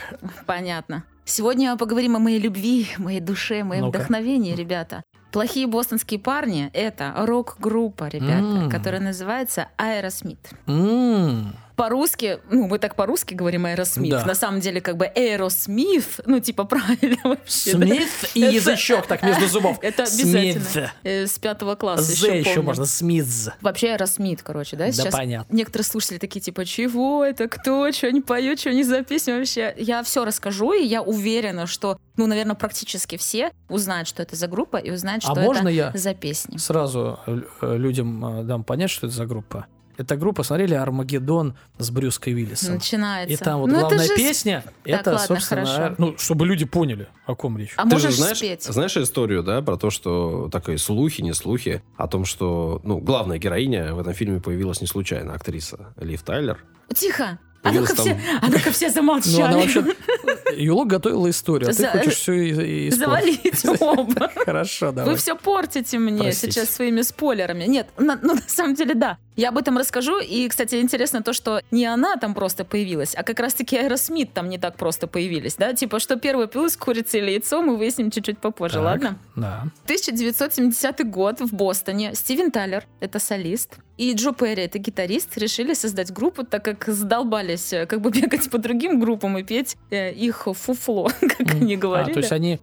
Понятно. Сегодня поговорим о моей любви, моей душе, моем вдохновении, ребята. Плохие бостонские парни — это рок-группа, ребята, М. которая называется Аэросмит. М. По-русски, ну, мы так по-русски говорим Аэросмит. Да. На самом деле, как бы Аэросмит, ну, типа, правильно вообще. да? Смит и Это- язычок так между зубов. Это обязательно. Смит. Э, С пятого класса З еще еще можно, Smith. Вообще Аэросмит, короче, да? Да Сейчас понятно. некоторые слушатели такие, типа, чего это, кто, что они поют, что они за песни вообще. Я все расскажу, и я уверена, что, ну, наверное, практически все узнают, что это за группа, и узнают, А что можно это я за песни. сразу э, э, людям э, дам понять, что это за группа? Это группа, смотрели «Армагеддон» с Брюсом Уиллисом. Начинается. И там вот Ну, это главная же с- песня, это, ладно, собственно, хорошо. ну, чтобы люди поняли, о ком речь. А Ты можешь же знаешь, спеть? знаешь историю, да, про то, что такие слухи, не слухи, о том, что, ну, главная героиня в этом фильме появилась не случайно, актриса Лив Тайлер. Тихо! А ну-ка там- все, а ну-ка все Ну, замолчали. она вообще... Юлок готовила историю, а ты За- хочешь все и, и Завалите оба. Хорошо, давай. Вы все портите мне Простите. сейчас своими спойлерами. Нет, на- ну на самом деле да. Я об этом расскажу. И, кстати, интересно то, что не она там просто появилась, а как раз-таки Аэросмит там не так просто появились, да? Типа, что первое пилось курица или яйцо, мы выясним чуть-чуть попозже, Так, ладно? Да. 1970 год в Бостоне Стивен Тайлер, это солист, и Джо Перри, это гитарист, решили создать группу, так как задолбались э, как бы бегать по другим группам и петь э, их фуфло, как они А, говорили. то есть они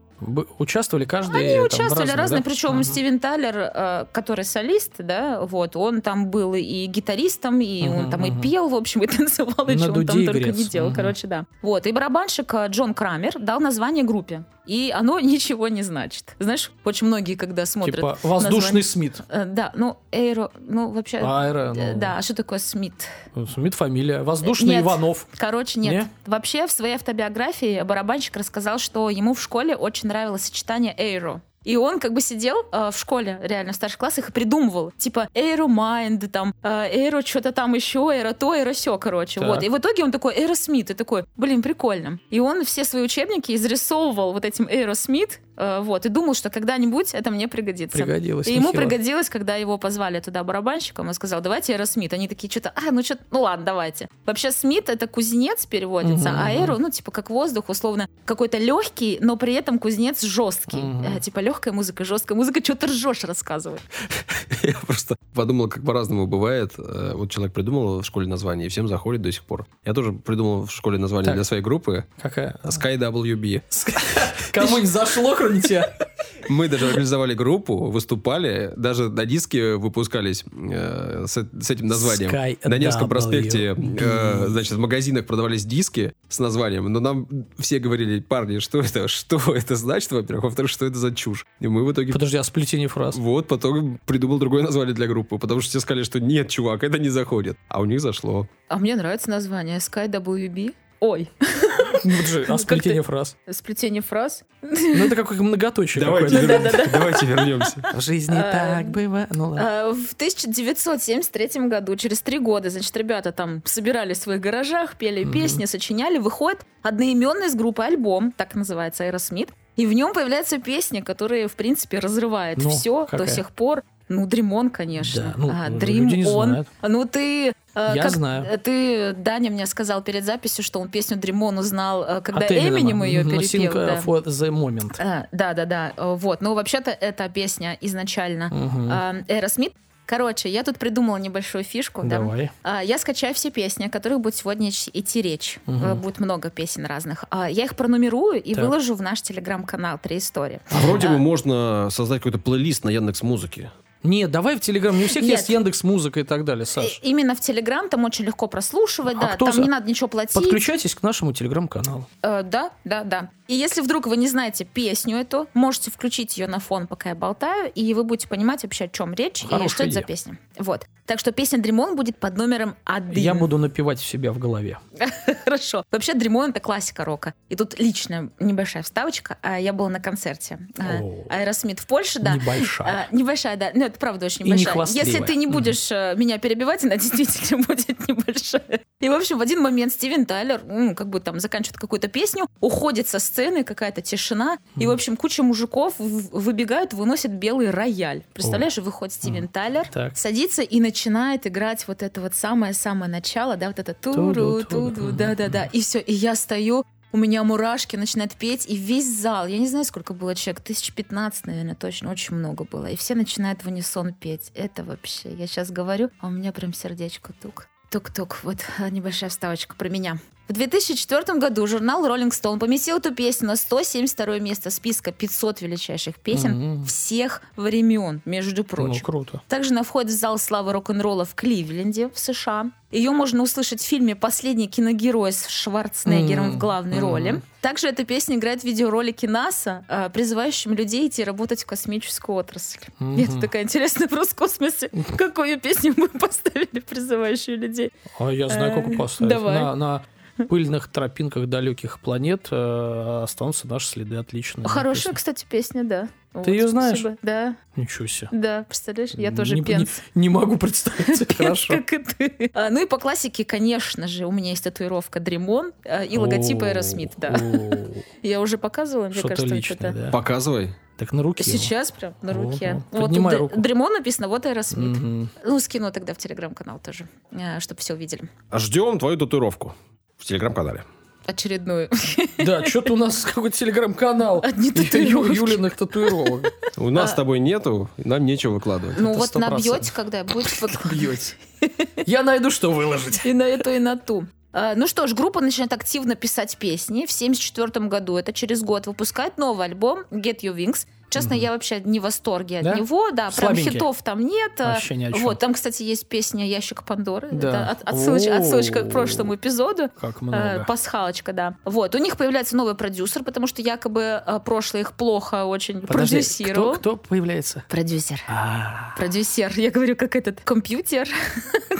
участвовали каждый Они там, участвовали разных, разные, да? причем Мгм. Стивен Тайлер, э, который солист, да, вот, он там был и гитаристом, и он Мгм, там и мгм. пел, в общем, и танцевал, и На что он там только не делал, Мгм. короче, да. Вот, и барабанщик э, Джон Крамер дал название группе. И оно ничего не значит. Знаешь, очень многие, когда смотрят... Типа воздушный название- Смит. Э, Да, ну, Эйро, ну, вообще... Аэро, э, ну. Да, а что такое Смит? Смит фамилия. Воздушный Нет. Иванов. Короче, нет. Не? Вообще, в своей автобиографии барабанщик рассказал, что ему в школе очень нравилось сочетание Эйро. И он как бы сидел э, в школе, реально, в старших классах, и придумывал, типа, Эйро Майнд, там, Эйро что-то там еще, Эйро то, Эйро все, короче. Так. Вот. И в итоге он такой, Эйро Смит, и такой, блин, прикольно. И он все свои учебники изрисовывал вот этим Эйро Смит, э, вот, и думал, что когда-нибудь это мне пригодится. Пригодилось. И ему нехило. пригодилось, когда его позвали туда барабанщиком, он сказал, давайте Эро Смит. Они такие что-то, а, ну что, ну ладно, давайте. Вообще Смит это кузнец переводится, Мгм, а. Эро, ну типа как воздух, условно, какой-то легкий, но при этом кузнец жесткий. Мгм. Э, типа легкая музыка, жесткая музыка, что ты ржешь, рассказывай. Я просто подумал, как по-разному бывает. Э, Вот человек придумал в школе название, и всем заходит до сих пор. Я тоже придумал в школе название Так. для своей группы Какая? SkyWB. Кому-нибудь зашло, кроме тебя? Мы даже организовали группу, выступали, даже на диске выпускались э, с, с этим названием. Sky на Невском W. проспекте, э, значит, в магазинах продавались диски с названием, но нам все говорили, парни, что это, что это значит, во-первых, во-вторых, что это за чушь. И мы в итоге Подожди, а сплетение фраз? Вот, потом придумал другое название для группы, потому что все сказали, что нет, чувак, это не заходит. А у них зашло. А мне нравится название SkyWB. Ой, Ну, а сплетение фраз? сплетение фраз. Ну, это как многоточие Давайте, вернемся. В жизни А, так бывает. Ну, ладно. А, В 1973 году, через три года, значит, ребята там собирались в своих гаражах, пели песни, сочиняли. Выходит одноименный из группы альбом, так называется, Aerosmith. И в нем появляются песни, которые, в принципе, разрывают Ну, все какая? до сих пор. Ну, On, конечно. Да, ну, А, люди не знают. Ну, ты... э, Я как- знаю. э, Ты, Даня, мне сказал перед записью, что он песню On узнал, э, когда От. Эминем ее перепел. Да. for the moment. А, да, да, да. Э, Вот. Ну, вообще-то, эта песня изначально Мгм. а, Aerosmith. Короче, я тут придумала небольшую фишку. да. Давай. А, Я скачаю все песни, о которых будет сегодня идти речь. Э, Будет много песен разных. А, Я их пронумерую и Так. выложу в наш телеграм-канал «Три истории». А вроде А. бы можно создать какой-то плейлист на Яндекс Музыке. Нет, давай в Телеграм. Не у всех Нет. есть Яндекс Музыка и так далее, И- Саш. Именно в Телеграм там очень легко прослушивать, А да, кто там не надо ничего платить. Подключайтесь к нашему Телеграм-каналу. Э, да, да, да. И если вдруг вы не знаете песню эту, можете включить ее на фон, пока я болтаю, и вы будете понимать вообще, о чем речь и Хорошая что это за идея. песня. Вот. Так что песня Дремон будет под номером один. Я буду напевать в себя в голове. Хорошо. Вообще, Дремон — это классика рока. И тут личная небольшая вставочка. А, Я была на концерте. Аэросмит в Польше, да. Небольшая. А, Небольшая, да. Это правда очень И. Если ты не будешь э, меня перебивать, она действительно будет небольшая. И, в общем, в один момент Стивен Тайлер, ну, как бы там заканчивает какую-то песню, уходит со сцены, какая-то тишина, и, в общем, куча мужиков выбегают, выносят белый рояль. Представляешь, выходит Стивен Тайлер, Так. садится и начинает играть вот это вот самое-самое начало, да, вот это туру, туду. да-да-да. И все, и я стою, у меня мурашки, начинает петь, и весь зал, я не знаю, сколько было человек, тысяч пятнадцать, наверное, точно, очень много было. И все начинают в унисон петь. Это вообще, я сейчас говорю, а у меня прям сердечко тук. Тук-тук, вот небольшая вставочка про меня. В 2004 году журнал Rolling Stone поместил эту песню на 172 место списка 500 величайших песен Мгм. всех времен, между Ну, прочим. круто. Также на входе в зал славы рок-н-ролла в Кливленде, в США. Ее можно услышать в фильме «Последний киногерой» с Шварценеггером Мгм. в главной Мгм. роли. Также эта песня играет в видеоролике НАСА, а, призывающим людей идти работать в космическую отрасль. Мгм. Это такая интересная в космосе. Какую песню мы поставили, призывающую людей? А я знаю, как Э, поставить. давай. На, на пыльных тропинках далеких планет э, останутся наши следы. Отлично. Хорошая, кстати, песня, да. Вот, её знаешь? спасибо. Да, Ничего себе. да, представляешь, я тоже не, пенс. Не, не могу представить. Хорошо. Как и ты. А, ну и по классике, конечно же, у меня есть татуировка Дремон а, и логотип Aerosmith, да. Я уже показывала, мне Что-то кажется, личное, да. Показывай. Так на руке. Сейчас прям на руке. Вот тут Поднимай Д- руку. Дремон написано, вот Aerosmith. Мгм. Ну, скину тогда в телеграм-канал тоже, чтобы все увидели. Ждем твою татуировку в телеграм-канале. Очередную. Да, что-то у нас какой-то телеграм-канал. Одни татуировки. Юлиных татуировок. У нас с тобой нету, нам нечего выкладывать. Ну вот 100%. набьете, когда будет вот Бьете. Я найду, что выложить. и на эту, и на ту. А, Ну что ж, группа начинает активно писать песни. В 1974 году, это через год, выпускает новый альбом Get Your Wings. Честно, Мгм. я вообще не в восторге от Да? него. Да, прям Слабенький. хитов там нет. а, Вообще ни о чем. Вот, там, кстати, есть песня «Ящик Пандоры». Да. Это от- отсылочка, отсылочка к прошлому эпизоду. Как Э, много. Пасхалочка, да. Вот, у них появляется новый продюсер, потому что якобы э, прошлый их плохо очень Подожди, продюсировал. кто, кто появляется? Продюсер. А, Продюсер. Я говорю, как этот компьютер.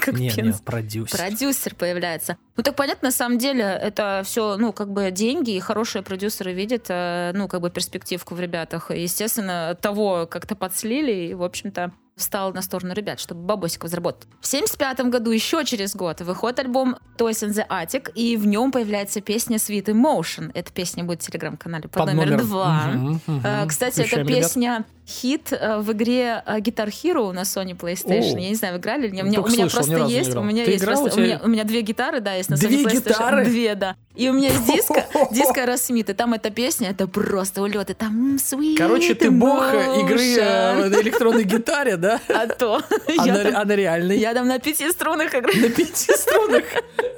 Как нет, пенс. нет, продюсер. Продюсер появляется. Ну так понятно, на самом деле это все, ну как бы деньги и хорошие продюсеры видят, э, ну как бы перспективку в ребятах. И, Естественно, того как-то подслили и, в общем-то, встал на сторону ребят, чтобы бабосиков заработать. В 75 году, еще через год, выходит альбом Toys in the Attic, и в нем появляется песня Sweet Emotion. Эта песня будет в телеграм-канале под, номер два. Мгм, мгм. Э, Кстати, Включаем, эта ребят. Хит э, в игре э, Guitar Hero на Sony PlayStation. О. Я не знаю, вы играли или нет. Ну, У меня, у меня слышал, просто есть. У меня Ты есть играл? просто- У меня, у меня две гитары, да, есть на Две Sony PlayStation. гитары? Две, да. И у меня есть диско, диско Рассмит, и там эта песня, это просто улет, и там sweet Короче, ты бог э, игры э, на электронной гитаре, да? А то. А на, там- а на реальной? Я там на пяти струнах играю. На пяти струнах?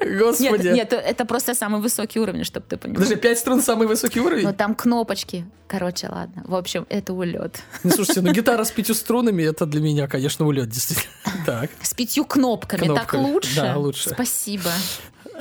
Нет, Господи. нет, это просто самый высокий уровень, чтобы ты понимал. Подожди, пять струн самый высокий уровень? Ну там кнопочки. Короче, ладно. В общем, это улет. Ну, слушайте, ну гитара с пятью струнами, это для меня, конечно, улет, действительно. Так. С пятью кнопками. Так Кнопками. лучше? Да, лучше. Спасибо.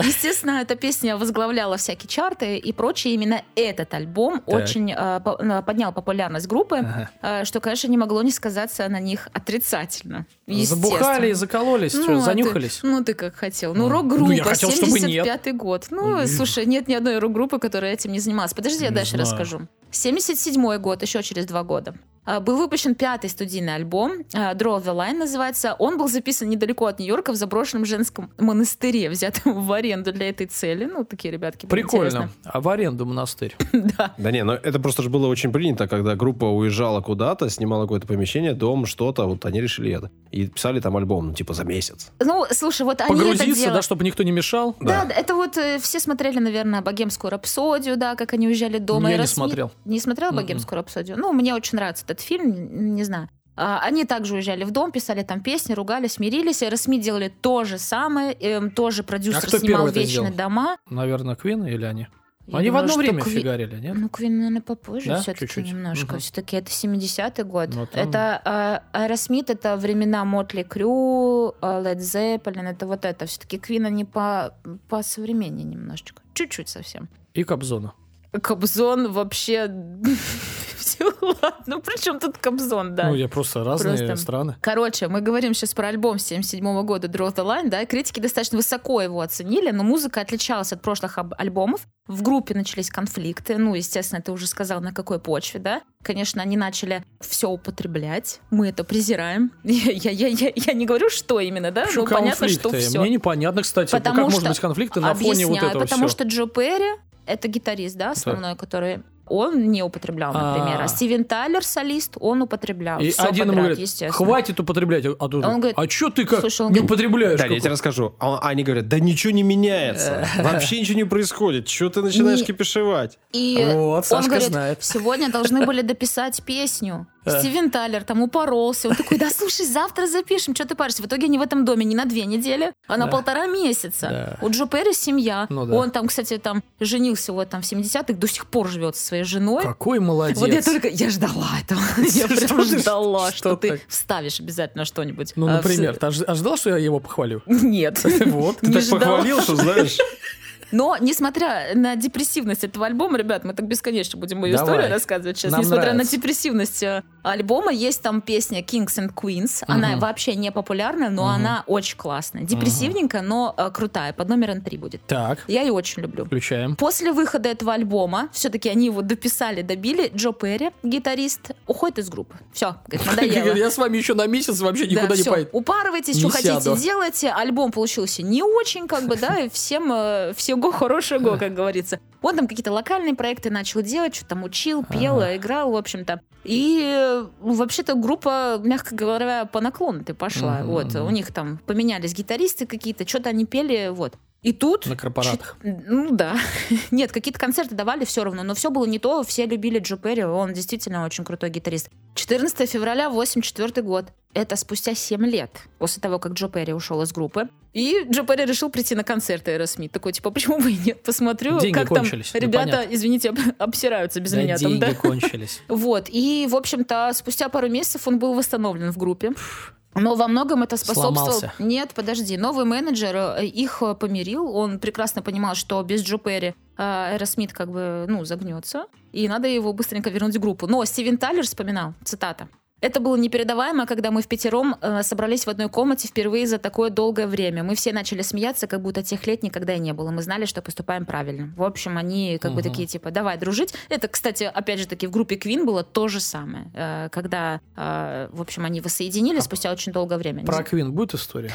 Естественно, эта песня возглавляла всякие чарты и прочее. Именно этот альбом Так. очень э, по- э, поднял популярность группы, Ага. э, что, конечно, не могло не сказаться на них отрицательно. Забухали и закололись, что, а ты- занюхались? ну, ты как хотел. Ну, Ну, рок-группа, ну, хотел, чтобы нет. 75-й год. Ну, Ой. слушай, нет ни одной рок-группы, которая этим не занималась. Подожди, я Не дальше знаю. расскажу. 77-й год, еще через два года. А, Был выпущен пятый студийный альбом, а, Draw the Line называется. Он был записан недалеко от Нью-Йорка в заброшенном женском монастыре, взятом в аренду для этой цели. Ну, такие ребятки. Прикольно. А в аренду монастырь? Да. Да не, но это просто же было очень принято, когда группа уезжала куда-то, снимала какое-то помещение, дом, что-то, вот они решили это. И писали там альбом, ну, типа, за месяц. Ну, слушай, вот они это Погрузиться, делают. да, чтобы никто не мешал? Да, да, это вот э, все смотрели, наверное, богемскую рапсодию, да, как они уезжали дома. Я не Aerosmith- смотрел. Не смотрел богемскую рапсодию? Ну, мне очень нравится этот фильм, не знаю. А, Они также уезжали в дом, писали там песни, ругались, мирились. Аэросмит делали то же самое, эм, тоже продюсер А снимал «Вечные дома. Наверное, Квин или они? Я они в думаю, одно что время Кви- фигарили, нет? Ну, Квин, наверное, попозже Да? все-таки Чуть-чуть. немножко. Мгм. Все-таки это 70-й год. Ну, там- Это а, Аэросмит, это времена Мотли Крю, Лед Зеппелин, это вот это. Все-таки Квин, они по, по современнее немножечко. Чуть-чуть совсем. И Кобзона. Кобзон вообще... Все, ладно. Ну, при чем тут Кобзон, да? Ну, я просто разные Просто. страны. Короче, мы говорим сейчас про альбом 77 года Draw the Line, да, критики достаточно высоко его оценили, но музыка отличалась от прошлых альбомов. В группе начались конфликты, ну, естественно, ты уже сказал, на какой почве, да. Конечно, они начали все употреблять, мы это презираем. Я, я, я, я не говорю, что именно, да, Почему но понятно, что все. Мне непонятно, кстати, Потому как может что- быть конфликты на фоне вот Объясняю, этого потому всего. что Джо Перри это гитарист, да, основной, который он не употреблял, например. А, А. Стивен Тайлер, солист, он употреблял. И один ему говорит, хватит употреблять. А, тут, Он говорит, а что ты как слушай, он не говорит, употребляешь? Да, я тебе расскажу. А они говорят, да ничего не меняется. Вообще ничего не происходит. Чего ты начинаешь кипишевать? И он Сашка говорит, знает. сегодня должны были дописать песню. Э. Стивен Тайлер там упоролся. Он такой, да слушай, завтра запишем, что ты паришься? В итоге они в этом доме не на две недели, а на Да. полтора месяца. Да. У Джо Перри семья. Ну да. Он там, кстати, там женился вот там в 70-х, до сих пор живет со своей женой. Какой молодец. Вот я только, я ждала этого. Я прям ждала, что ты вставишь обязательно что-нибудь. Ну, А, например, ты ожи- ожидал, что я его похвалю? Нет. Вот. Ты так похвалил, что знаешь. Но, несмотря на депрессивность этого альбома, ребят, мы так бесконечно будем мою Давай. историю рассказывать сейчас. Нам несмотря нравится. на депрессивность э, альбома, есть там песня Kings and Queens. Она Мгм. вообще не популярная, но Мгм. она очень классная. Депрессивненькая, но э, крутая. Под номером 3 будет. Так, Я ее очень люблю. включаем. После выхода этого альбома, все-таки они его дописали, добили, Джо Перри, гитарист, уходит из группы. Все, говорит, надоело. Я с вами еще на месяц вообще никуда Да, не всё, пойду. Упарывайтесь, что хотите, делайте. Альбом получился не очень, как бы, да, и всем э, всего хорошего, как говорится. Он там какие-то локальные проекты начал делать, что там учил, пел, Ага. играл, в общем-то. И ну, вообще-то группа, мягко говоря, по наклону ты пошла. Мгм, Вот, у них там поменялись гитаристы какие-то, что-то они пели, вот. И тут... На корпоратах. чё- Ну да. Нет, какие-то концерты давали все равно, но все было не то, все любили Джо Перри, он действительно очень крутой гитарист. 14 февраля 84 год. Это спустя 7 лет после того, как Джо Перри ушел из группы. И Джо Перри решил прийти на концерт Аэросмит. Такой, типа, почему бы и нет? Посмотрю, Деньги как кончились, там ребята, понятно. извините, об- обсираются без Да, меня там, деньги да? кончились. Вот, и, в общем-то, спустя пару месяцев он был восстановлен в группе. Но во многом это способствовало... Сломался. Нет, подожди. Новый менеджер э, их э, помирил. Он прекрасно понимал, что без Джо Перри э, Аэросмит как бы, ну, загнется. И надо его быстренько вернуть в группу. Но Стивен Тайлер вспоминал, цитата. Это было непередаваемо, когда мы в пятером э, собрались в одной комнате впервые за такое долгое время. Мы все начали смеяться, как будто тех лет никогда и не было. Мы знали, что поступаем правильно. В общем, они как бы Мгм. такие, типа, давай дружить. Это, кстати, опять же таки, в группе Queen было то же самое. Э, когда, э, в общем, они воссоединились спустя очень долгое время. Про Квин будет история?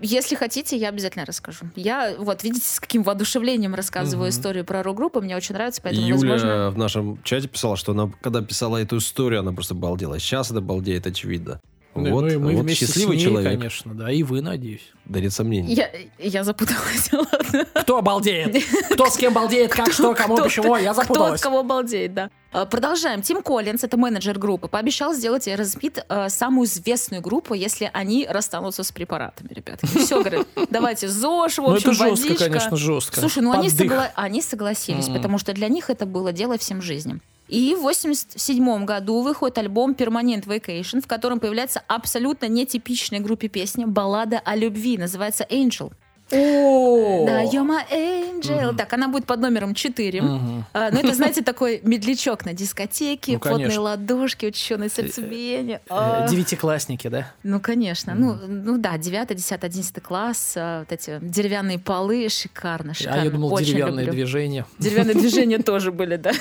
Если хотите, я обязательно расскажу. Я, вот, видите, с каким воодушевлением рассказываю Мгм. историю про рок-группу. Мне очень нравится, поэтому, Юля возможно... в нашем чате писала, что она, когда писала эту историю, она просто балдела. Сейчас это балдеет, очевидно. Ну, вот и мы вот вместе счастливый с ней, человек, конечно, да, и вы, надеюсь. да нет сомнений. Я, я запуталась, ладно. Кто балдеет? Кто с кем балдеет? Как, что, кому, почему? Я Кто от запуталась. кого балдеет, да. А, Продолжаем. Тим Коллинз, это менеджер группы, пообещал сделать Aerosmith э, самую известную группу, если они расстанутся с препаратами, ребятки. Все, говорит, давайте ЗОЖ, в Ну, общем, это жестко, водичка. конечно, жестко. Слушай, ну они, Поддых. согла- они согласились, потому что для них это было дело всем жизни. И в 87 году выходит альбом Permanent Vacation, в котором появляется абсолютно нетипичная группе песня баллада о любви, называется Angel. О! Да, you're my angel. Так, она будет под номером 4. Мгм. А, ну, это, знаете, такой медлячок на дискотеке, Ну, плотные конечно. ладошки, учащенное сердцебиение. Э, А. Девятиклассники, да? Ну, конечно. Ну, ну да, 9, 10, 11 класс, а, вот эти деревянные полы, шикарно, шикарно. А я думал, Очень деревянные люблю. движения. Деревянные движения тоже были, да.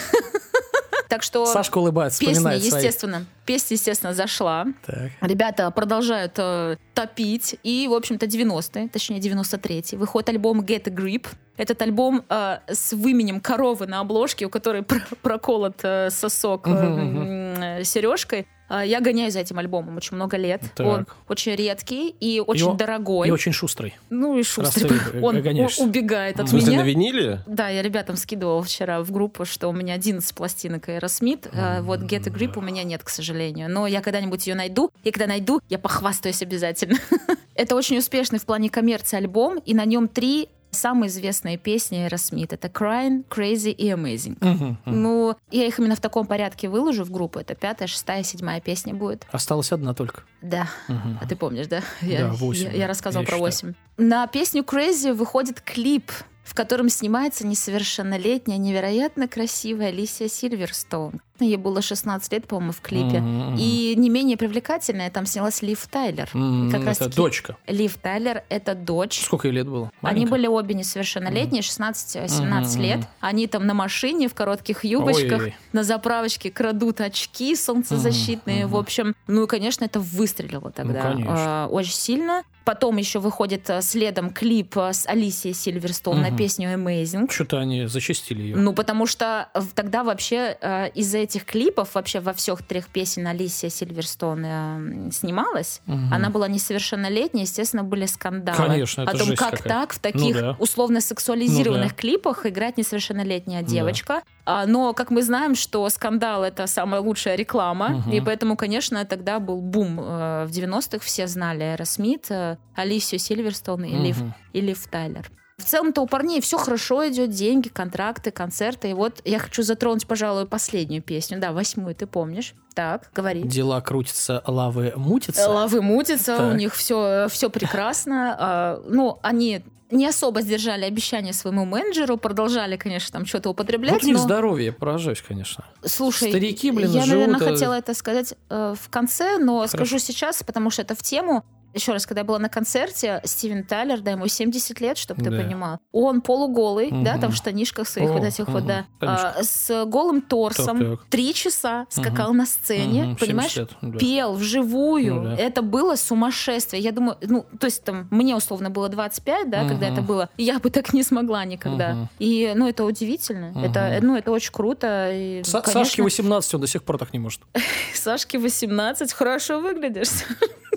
Так что Сашка улыбается, песня, свои. естественно, песня, естественно, зашла. Так. Ребята продолжают э, топить. И, в общем-то, 90-е, точнее, 93-й, выходит альбом Get a Grip. Этот альбом э, с выменем коровы на обложке, у которой пр- проколот э, сосок э, сережкой. Э, я гоняю за этим альбомом очень много лет. Так. Он очень редкий и очень он- дорогой. И очень шустрый. Ну и шустрый. Он гоняешься. у- убегает от В смысле, меня. на виниле? Да, я ребятам скидывала вчера в группу, что у меня 11 пластинок Aerosmith. Э, Вот Get a Grip у меня нет, к сожалению. Но я когда-нибудь ее найду. И когда найду, я похвастаюсь обязательно. Это очень успешный в плане коммерции альбом, и на нем три самые известные песни Aerosmith. Это Crying, Crazy и Amazing. Мгм, мгм. Ну, я их именно в таком порядке выложу в группу. Это пятая, шестая, седьмая песня будет. Осталась одна только. Да. Мгм. А ты помнишь, да? Я, восемь, я- я рассказывала я про. 8. На песню Crazy выходит клип, в котором снимается несовершеннолетняя, невероятно красивая Алисия Сильверстоун. Ей было 16 лет, по-моему, в клипе. Мгм. И не менее привлекательная там снялась Лив Тайлер. М, как раз это таки- дочка. Лив Тайлер — это дочь. Сколько ей лет было? Они Маленькая? были обе несовершеннолетние, 16-17 Мгм, лет. Они там на машине, в коротких юбочках, Ой-ой-ой. на заправочке крадут очки солнцезащитные. Мгм, В общем, ну и, конечно, это выстрелило тогда конечно. э, очень сильно. Потом еще выходит э, следом клип э, с Алисией Сильверстоун на Мгм. песню Amazing. Что-то они зачистили ее. Ну, потому что тогда вообще э, из-за этих клипов вообще во всех трех песен Алисия Сильверстоун э, снималась. Мгм. Она была несовершеннолетняя, естественно, были скандалы. Конечно, это о том, как какая. так в таких Ну да. условно сексуализированных Ну да. клипах играть несовершеннолетняя девочка. А, но, как мы знаем, что скандал это самая лучшая реклама, Мгм. и поэтому, конечно, тогда был бум. Э, В 90-х все знали Аэросмит, э, Алисию Сильверстоун и Лив, Мгм. и Лив Тайлер. В целом-то у парней все хорошо идет, деньги, контракты, концерты. И вот я хочу затронуть, пожалуй, последнюю песню. Да, восьмую, ты помнишь. Так, говори. Дела крутятся, лавы мутятся. Лавы мутятся, у Так. них все, все прекрасно. А, Ну, они не особо сдержали обещание своему менеджеру, продолжали, конечно, там что-то употреблять. Вот у них но- здоровье, поражаюсь, конечно. Слушай, Старики, блин, я, живут, наверное, э, хотела это сказать э, в конце, но Хорошо. скажу сейчас, потому что это в тему. Еще раз, когда я была на концерте, Стивен Тайлер, да, ему 70 лет, чтобы ты Да. понимал. Он полуголый, да, Мгм. там в штанишках своих О, вот этих вот, мгм, да, а, с голым торсом, три часа скакал на сцене, 70 понимаешь? лет, да. Пел вживую. Ну да. Это было сумасшествие. Я думаю, ну, то есть там мне условно было 25, да, когда Мгм. это было. Я бы так не смогла никогда. Мгм. И, ну, это удивительно. Мгм. Это, ну, это очень круто. И, Са- конечно, Сашке 18, он до сих пор так не может. Сашке 18, хорошо выглядишь.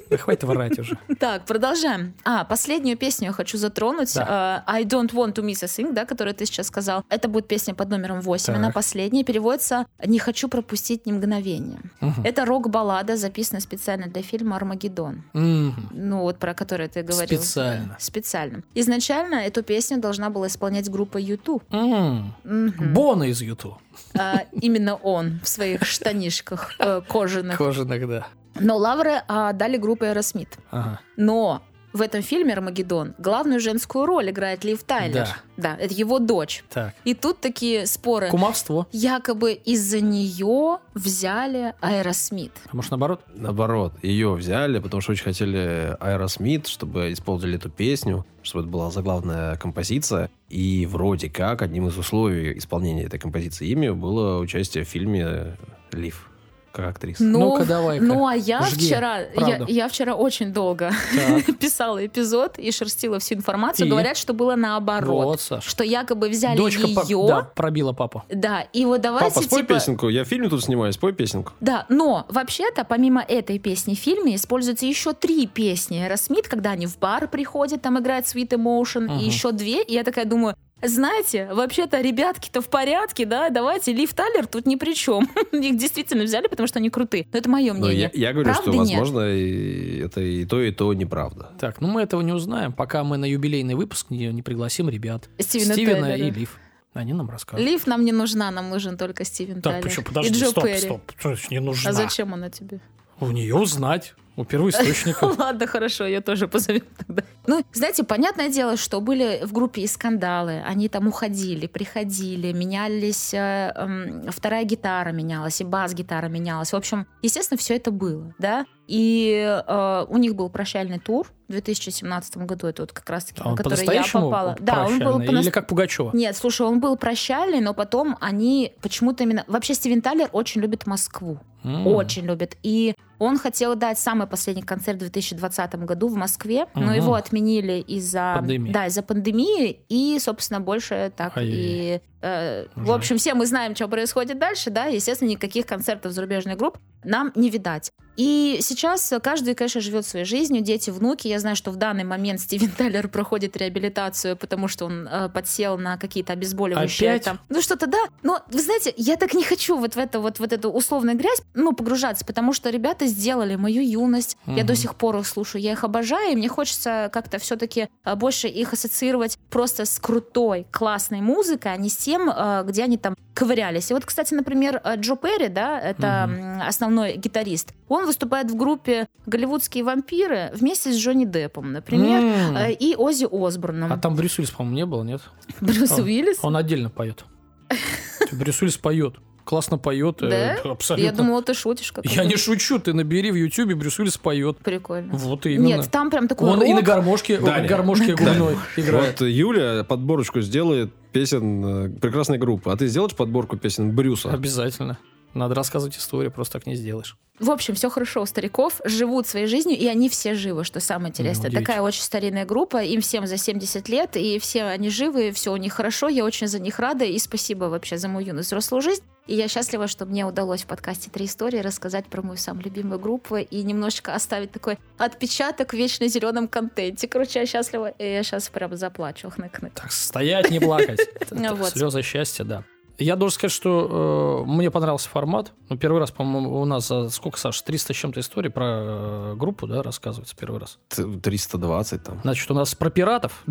Да хватит врать уже. Так, продолжаем. А, последнюю песню я хочу затронуть. Да. Э, I don't want to miss a thing, да, которую ты сейчас сказал. Это будет песня под номером 8. Так. Она последняя. Переводится «Не хочу пропустить ни мгновения». Мгм. Это рок-баллада, записанная специально для фильма «Армагеддон». Мгм. Ну, вот про который ты говорил. Специально. Специально. Изначально эту песню должна была исполнять группа YouTube. М. Боно из U2. А, именно он в своих штанишках э, кожаных. Кожаных, да. Но лавры а, дали группе Aerosmith. Ага. Но в этом фильме «Армагеддон» главную женскую роль играет Лив Тайлер. Да. это его дочь. Так. И тут такие споры. Кумовство. Якобы из-за нее взяли Аэросмит. А может, наоборот? Наоборот, ее взяли, потому что очень хотели Аэросмит, чтобы использовали эту песню, чтобы это была заглавная композиция. И вроде как одним из условий исполнения этой композиции ими было участие в фильме «Лив» как актриса. Ну, Ну-ка, давай-ка. Ну, а я Жги вчера, я, правду. я вчера очень долго писала эпизод и шерстила всю информацию. И? Говорят, что было наоборот. Вот, Саш. Что якобы взяли Дочка ее. да, пробила папу. Да, и вот давайте Папа, спой типа... песенку. Я в фильме тут снимаюсь, спой песенку. Да, но вообще-то помимо этой песни в фильме используются еще три песни Аэросмит, когда они в бар приходят, там играет Sweet Emotion, Мгм. и еще две, и я такая думаю, знаете, вообще-то ребятки-то в порядке, да, давайте, Лив Тайлер тут ни при чем. Их действительно взяли, потому что они крутые. Но это мое Но мнение. я, я говорю, Правды что, нет. возможно, и это и то, и то неправда. Так, ну мы этого не узнаем, пока мы на юбилейный выпуск не, не пригласим ребят. Стивена Стивена и Лив. Они нам расскажут. Лив нам не нужна, нам нужен только Стивен Так, Тайлер. почему? и Подожди, Джо стоп, Перри. стоп. Не нужна? А зачем она тебе? У нее узнать. У первоисточника. Ладно, хорошо, ее тоже позовем тогда. Ну, знаете, понятное дело, что были в группе и скандалы. Они там уходили, приходили, менялись, э, эм, вторая гитара менялась, и бас-гитара менялась. В общем, естественно, все это было, да. И э, у них был прощальный тур в 2017 году. Это вот как раз-таки, А на который я попала. Да, он был по-нас- Или как Пугачева? Нет, слушай, он был прощальный, но потом они почему-то именно... Вообще Стивен Тайлер очень любит Москву. М. Очень любит. И он хотел дать самый последний концерт в 2020 году в Москве, но Мгм. его отменили из-за Пандемии. да, из-за пандемии, и, собственно, больше так Ай-яй-яй. и... э, в общем, все мы знаем, что происходит дальше, да, естественно, никаких концертов зарубежных групп нам не видать. И сейчас каждый, конечно, живет своей жизнью, дети, внуки. Я знаю, что в данный момент Стивен Тайлер проходит реабилитацию, потому что он э, подсел на какие-то обезболивающие. Опять? Там. Ну что-то, да. Но, вы знаете, я так не хочу вот в, это, вот, вот эту условную грязь ну, погружаться, потому что ребята сделали мою юность. Я Мгм. до сих пор их слушаю, я их обожаю, и мне хочется как-то все-таки больше их ассоциировать просто с крутой, классной музыкой, а не с тем, э, где они там ковырялись. И вот, кстати, например, э, Джо Перри, да, это м, основной гитарист, он выступает в группе «Голливудские вампиры» вместе с Джонни Деппом, например, э, и Оззи Осборном. А там Брюс Уиллис, по-моему, не было, нет? Брюс он- Уиллис? Он отдельно поет. Брюс Уиллис поет. Классно поет. э, Да? Абсолютно. Я думала, ты шутишь. как Я не шучу, ты набери в Ютубе, Брюс Уиллис поет. Прикольно. Вот именно. Нет, там прям такой Он и на рок. гармошке, Даня. гармошке губной играет. Вот Юля подборочку сделает песен э, прекрасной группы. А ты сделаешь подборку песен Брюса? Обязательно. Надо рассказывать историю, просто так не сделаешь. В общем, все хорошо у стариков, живут своей жизнью, и они все живы, что самое интересное. Такая очень старинная группа, им всем за 70 лет, и все они живы, все у них хорошо, я очень за них рада, и спасибо вообще за мою юную взрослую жизнь. И я счастлива, что мне удалось в подкасте «Три истории» рассказать про мою самую любимую группу и немножечко оставить такой отпечаток в вечно зеленом контенте. Короче, я счастлива, и я сейчас прям заплачу. Хнык-хнык. Так, стоять, не плакать. Ну. Слезы счастья, да. Я должен сказать, что э, мне понравился формат. Ну, первый раз, по-моему, у нас за сколько, Саш, 300 с чем-то историй про э, группу, да, рассказывается первый раз. Т- 320 там. Значит, у нас про пиратов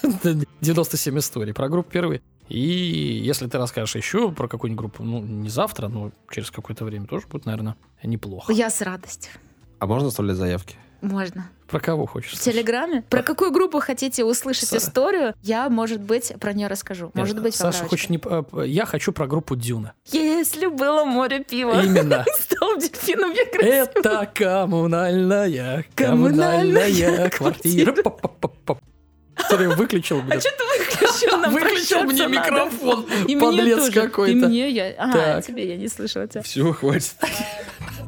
97 историй, про группу первый. И если ты расскажешь еще про какую-нибудь группу, ну, не завтра, но через какое-то время тоже будет, наверное, неплохо. Я с радостью. А можно оставлять заявки? Можно. Про кого хочешь? В? Телеграме. Про какую группу хотите услышать Са- историю, я, может быть, про нее расскажу. Может Нет, быть, Саша хочет не... э, Я хочу про группу Дюна. Если было море пива, Именно. стал дельфином я красивый. Это коммунальная, Коммунальная квартира. Который выключил, блин. Что ты выключил? Нам Выключил мне надо. микрофон. И Подлец какой-то. И мне я... А, Так. тебе я не слышала тебя. Все, хватит.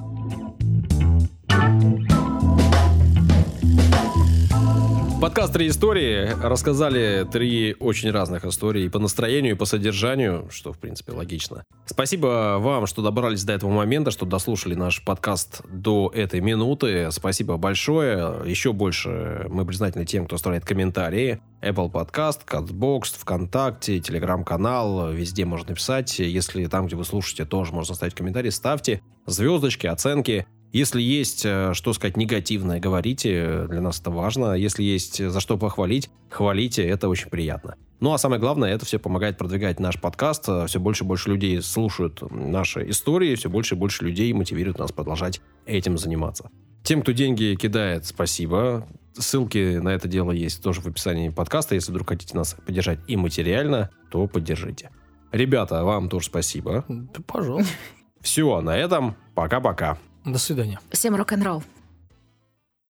Подкаст «Три истории». Рассказали три очень разных истории и по настроению, и по содержанию, что, в принципе, логично. Спасибо вам, что добрались до этого момента, что дослушали наш подкаст до этой минуты. Спасибо большое. Еще больше мы признательны тем, кто оставляет комментарии. Apple Podcast, CastBox, ВКонтакте, Телеграм-канал. Везде можно писать. Если там, где вы слушаете, тоже можно оставить комментарии. Ставьте звездочки, оценки. Если есть, э, что сказать, негативное, говорите, для нас это важно. Если есть за что похвалить, хвалите, это очень приятно. Ну а самое главное, это все помогает продвигать наш подкаст. Все больше и больше людей слушают наши истории, все больше и больше людей мотивируют нас продолжать этим заниматься. Тем, кто деньги кидает, спасибо. Ссылки на это дело есть тоже в описании подкаста. Если вдруг хотите нас поддержать и материально, то поддержите. Ребята, вам тоже спасибо. Да, пожалуйста. Все, на этом пока-пока. До свидания. Всем рок-н-ролл.